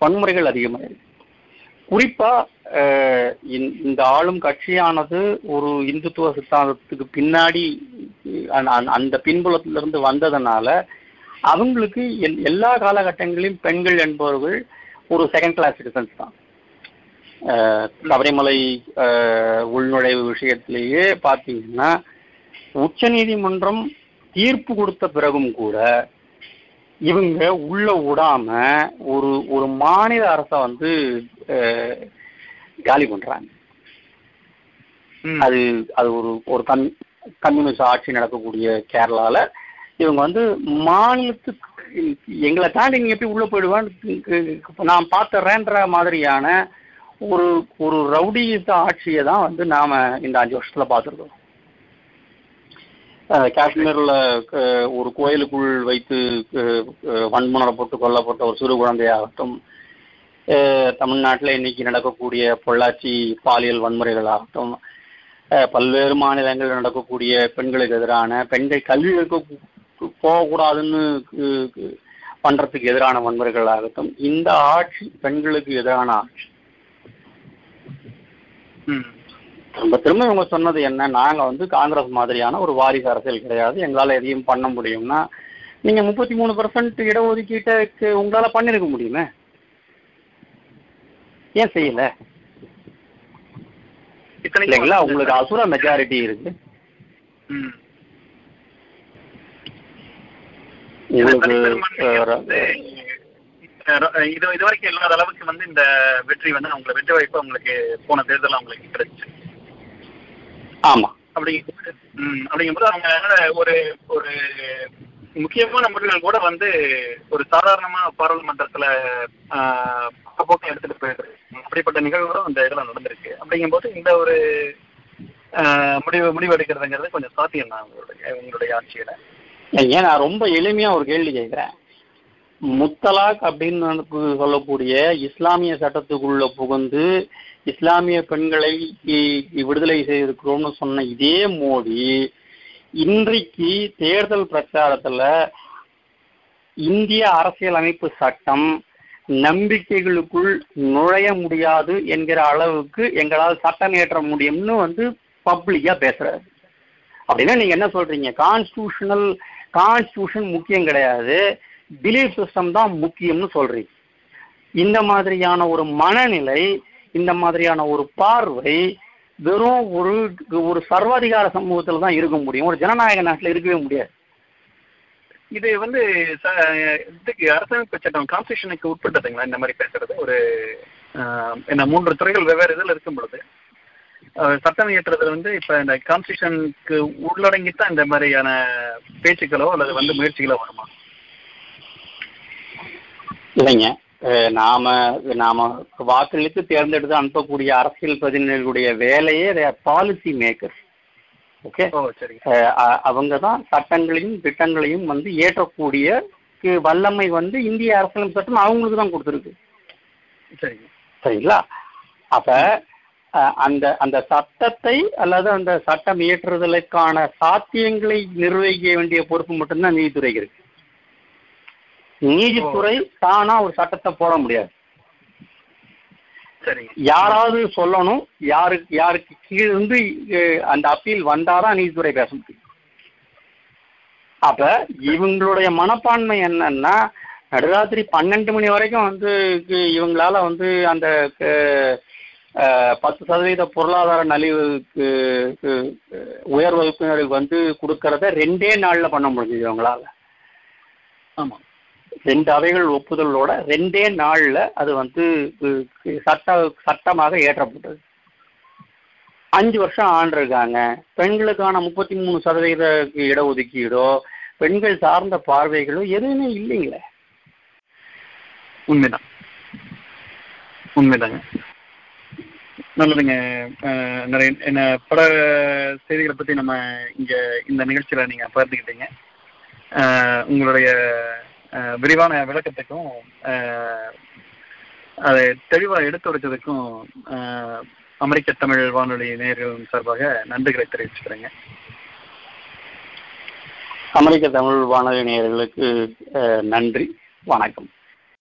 [SPEAKER 2] வன்முறைகள் அதிகமாயிருக்கு. குறிப்பா இந்த- ஆளும் கட்சியானது ஒரு இந்துத்துவ சித்தாந்தத்துக்கு பின்னாடி அந்த- அந்த பின்புலத்திலிருந்து வந்ததுனால அவங்களுக்கு எல்- எல்லா காலகட்டங்களிலும் பெண்கள் என்பவர்கள் ஒரு செகண்ட் கிளாஸ் சிட்டிசன்ஸ் தான். சபரிமலை உள்நுழைவு விஷயத்திலேயே பார்த்தீங்கன்னா உச்சநீதிமன்றம் தீர்ப்பு கொடுத்த பிறகும் கூட இவங்க உள்ள விடாம ஒரு ஒரு மாநில அரசை வந்து காலி பண்றாங்க. அது அது ஒரு ஒரு கம் கம்யூனிஸ்ட் ஆட்சி நடக்கக்கூடிய கேரளால இவங்க வந்து மாநிலத்துக்கு எங்களை தாண்டி நீங்க எப்படி உள்ள போயிடுவான்னு நான் பார்த்துறேன்ற மாதிரியான ஒரு ஒரு ரவுடித்த ஆட்சியை தான் வந்து நாம இந்த அஞ்சு வருஷத்துல பார்த்துருக்கோம் காஷ்மீர்ல ஒரு கோயிலுக்குள் வைத்து வன்முறை போட்டு கொல்லப்பட்ட ஒரு சிறு குழந்தையாகட்டும் தமிழ்நாட்டில் இன்னைக்கு நடக்கக்கூடிய பொள்ளாச்சி பாலியல் வன்முறைகளாகட்டும் பல்வேறு மாநிலங்களில் நடக்கக்கூடிய பெண்களுக்கு எதிரான பெண்கள் கல்வி போகக்கூடாதுன்னு பண்றதுக்கு எதிரான வன்முறைகளாகட்டும் இந்த ஆட்சி பெண்களுக்கு எதிரான ஆட்சி. திரும்ப திரும்ப இவங்க சொன்னது என்ன? நாங்க வந்து காங்கிரஸ் மாதிரியான ஒரு வாரிசு அரசியல் கிடையாது. எங்களால எதையும் பண்ண முடியும்னா நீங்க முப்பத்தி மூணு பர்சன்ட் இடஒதுக்கீட்டை உங்களால பண்ணிருக்க முடியுமே? ஏன் செய்யல? இல்லைங்களா? உங்களுக்கு அசுர மெஜாரிட்டி இருக்கு.
[SPEAKER 1] இது இது வரைக்கும் இல்லாத அளவுக்கு வந்து இந்த வெற்றி வந்து அவங்களை வெற்றி வாய்ப்பு அவங்களுக்கு போன தேர்தல் அவங்களுக்கு கிடைச்சு
[SPEAKER 2] ஆமா.
[SPEAKER 1] அப்படிங்கும் அப்படிங்கும்போது அவங்க ஒரு ஒரு முக்கியமான முடிவுகள் கூட வந்து ஒரு சாதாரணமா பாராளுமன்றத்துல போக்கு எடுத்துட்டு போயிடுது அப்படிப்பட்ட நிகழ்வுகளும் அந்த இதுல நடந்திருக்கு. அப்படிங்கும்போது இந்த ஒரு முடிவு முடிவு எடுக்கிறதுங்கிறது கொஞ்சம் சாத்தியம் தான் உங்களுடைய உங்களுடைய ஆட்சியில.
[SPEAKER 2] ஏன் நான் ரொம்ப எளிமையா ஒரு கேள்வி கேட்கிறேன் முத்தலாக் அப்படின்னு சொல்லக்கூடிய இஸ்லாமிய சட்டத்துக்குள்ள புகுந்து இஸ்லாமிய பெண்களை விடுதலை செய்திருக்கிறோம்னு சொன்ன இதே மோடி இன்றைக்கு தேர்தல் பிரச்சாரத்துல இந்திய அரசியலமைப்பு சட்டம் நம்பிக்கைகளுக்குள் நுழைய முடியாது என்கிற அளவுக்கு எங்களால் சட்டம் ஏற்ற முடியும்னு வந்து பப்ளிக்கா பேசுறாரு. அப்படின்னா நீங்க என்ன சொல்றீங்க? கான்ஸ்டியூஷனல் கான்ஸ்டியூஷன் முக்கியம் கிடையாது. பிலீஃப் சிஸ்டம் தான் முக்கியம்னு சொல்றீங்க. இந்த மாதிரியான ஒரு மனநிலை இந்த மாதிரியான ஒரு பார்வை வெறும் ஒரு ஒரு சர்வாதிகார சமூகத்தில் தான் இருக்க முடியும். ஒரு ஜனநாயக நாட்டில் இருக்கவே முடியாது.
[SPEAKER 1] இது வந்து இதுக்கு அரசமைப்பு சட்டம் கான்ஸ்டியூஷனுக்கு உட்பட்டதுங்களா? இந்த மாதிரி பேசுறது. ஒரு என்ன மூன்று துறைகள் வெவ்வேறு இதில் இருக்கும் பொழுது. சட்டம் இயற்றுறதுல வந்து இப்ப இந்த கான்ஸ்டியூஷனுக்கு உள்ளடங்கித்தான் இந்த மாதிரியான பேச்சுக்களோ அல்லது வந்து முயற்சிகளோ வருமா?
[SPEAKER 2] இல்லைங்க. நாம நாம வாக்களித்து தேர்ந்தெடுத்து அனுப்பக்கூடிய அரசியல் பிரதிநிதிகளுடைய வேலையே பாலிசி மேக்கர் ஓகே அவங்க தான் சட்டங்களையும் திட்டங்களையும் வந்து ஏற்றக்கூடிய வல்லமை வந்து இந்திய அரசியல் சட்டம் அவங்களுக்கு தான் கொடுத்துருக்கு.
[SPEAKER 1] சரிங்க.
[SPEAKER 2] சரிங்களா? அப்ப அந்த அந்த சட்டத்தை அல்லது அந்த சட்டம் இயற்றுதலுக்கான சாத்தியங்களை நிர்வகிக்க வேண்டிய பொறுப்பு மட்டும்தான் நீதித்துறைக்கு இருக்கு. நீதித்துறை தானா ஒரு சட்டத்தை போட முடியாது. யாராவது சொல்லணும் யாருக்கு யாருக்கு கீழிருந்து அந்த அப்பீல் வந்தாதான் நீதித்துறை பேச முடியும். அப்ப இவங்களுடைய மனப்பான்மை என்னன்னா நடுராத்திரி பன்னெண்டு மணி வரைக்கும் வந்து இவங்களால வந்து அந்த பத்து சதவீத பொருளாதார நலிவுக்கு உயர் வகுப்பினருக்கு வந்து கொடுக்கறத ரெண்டே நாள்ல பண்ண முடிஞ்சது இவங்களால.
[SPEAKER 1] ஆமா.
[SPEAKER 2] ரெண்டு அவைகள் ஒப்புதலோட ரெண்டே நாளில் அது வந்து சட்ட சட்டமாக ஏற்றப்பட்டது. அஞ்சு வருஷம் ஆண்டிருக்காங்க. பெண்களுக்கான முப்பத்தி மூணு சதவீத இடஒதுக்கீடோ பெண்கள் சார்ந்த பார்வைகளோ எதுவுமே இல்லைங்களே.
[SPEAKER 1] உண்மைதான். உண்மைதாங்க. நல்லதுங்க. நிறைய என்ன பல செய்திகளை பத்தி நம்ம இங்க இந்த நிகழ்ச்சியில நீங்க பகிர்ந்துக்கிட்டீங்க. உங்களுடைய விரிவான விளக்கத்துக்கும் அதை தெளிவாக எடுத்துரைச்சதுக்கும் அமெரிக்க தமிழ் வானொலி நேர்களின் சார்பாக நன்றிகளை தெரிவிச்சுக்கிறேங்க.
[SPEAKER 2] அமெரிக்க தமிழ் வானொலி நேயர்களுக்கு நன்றி. வணக்கம்.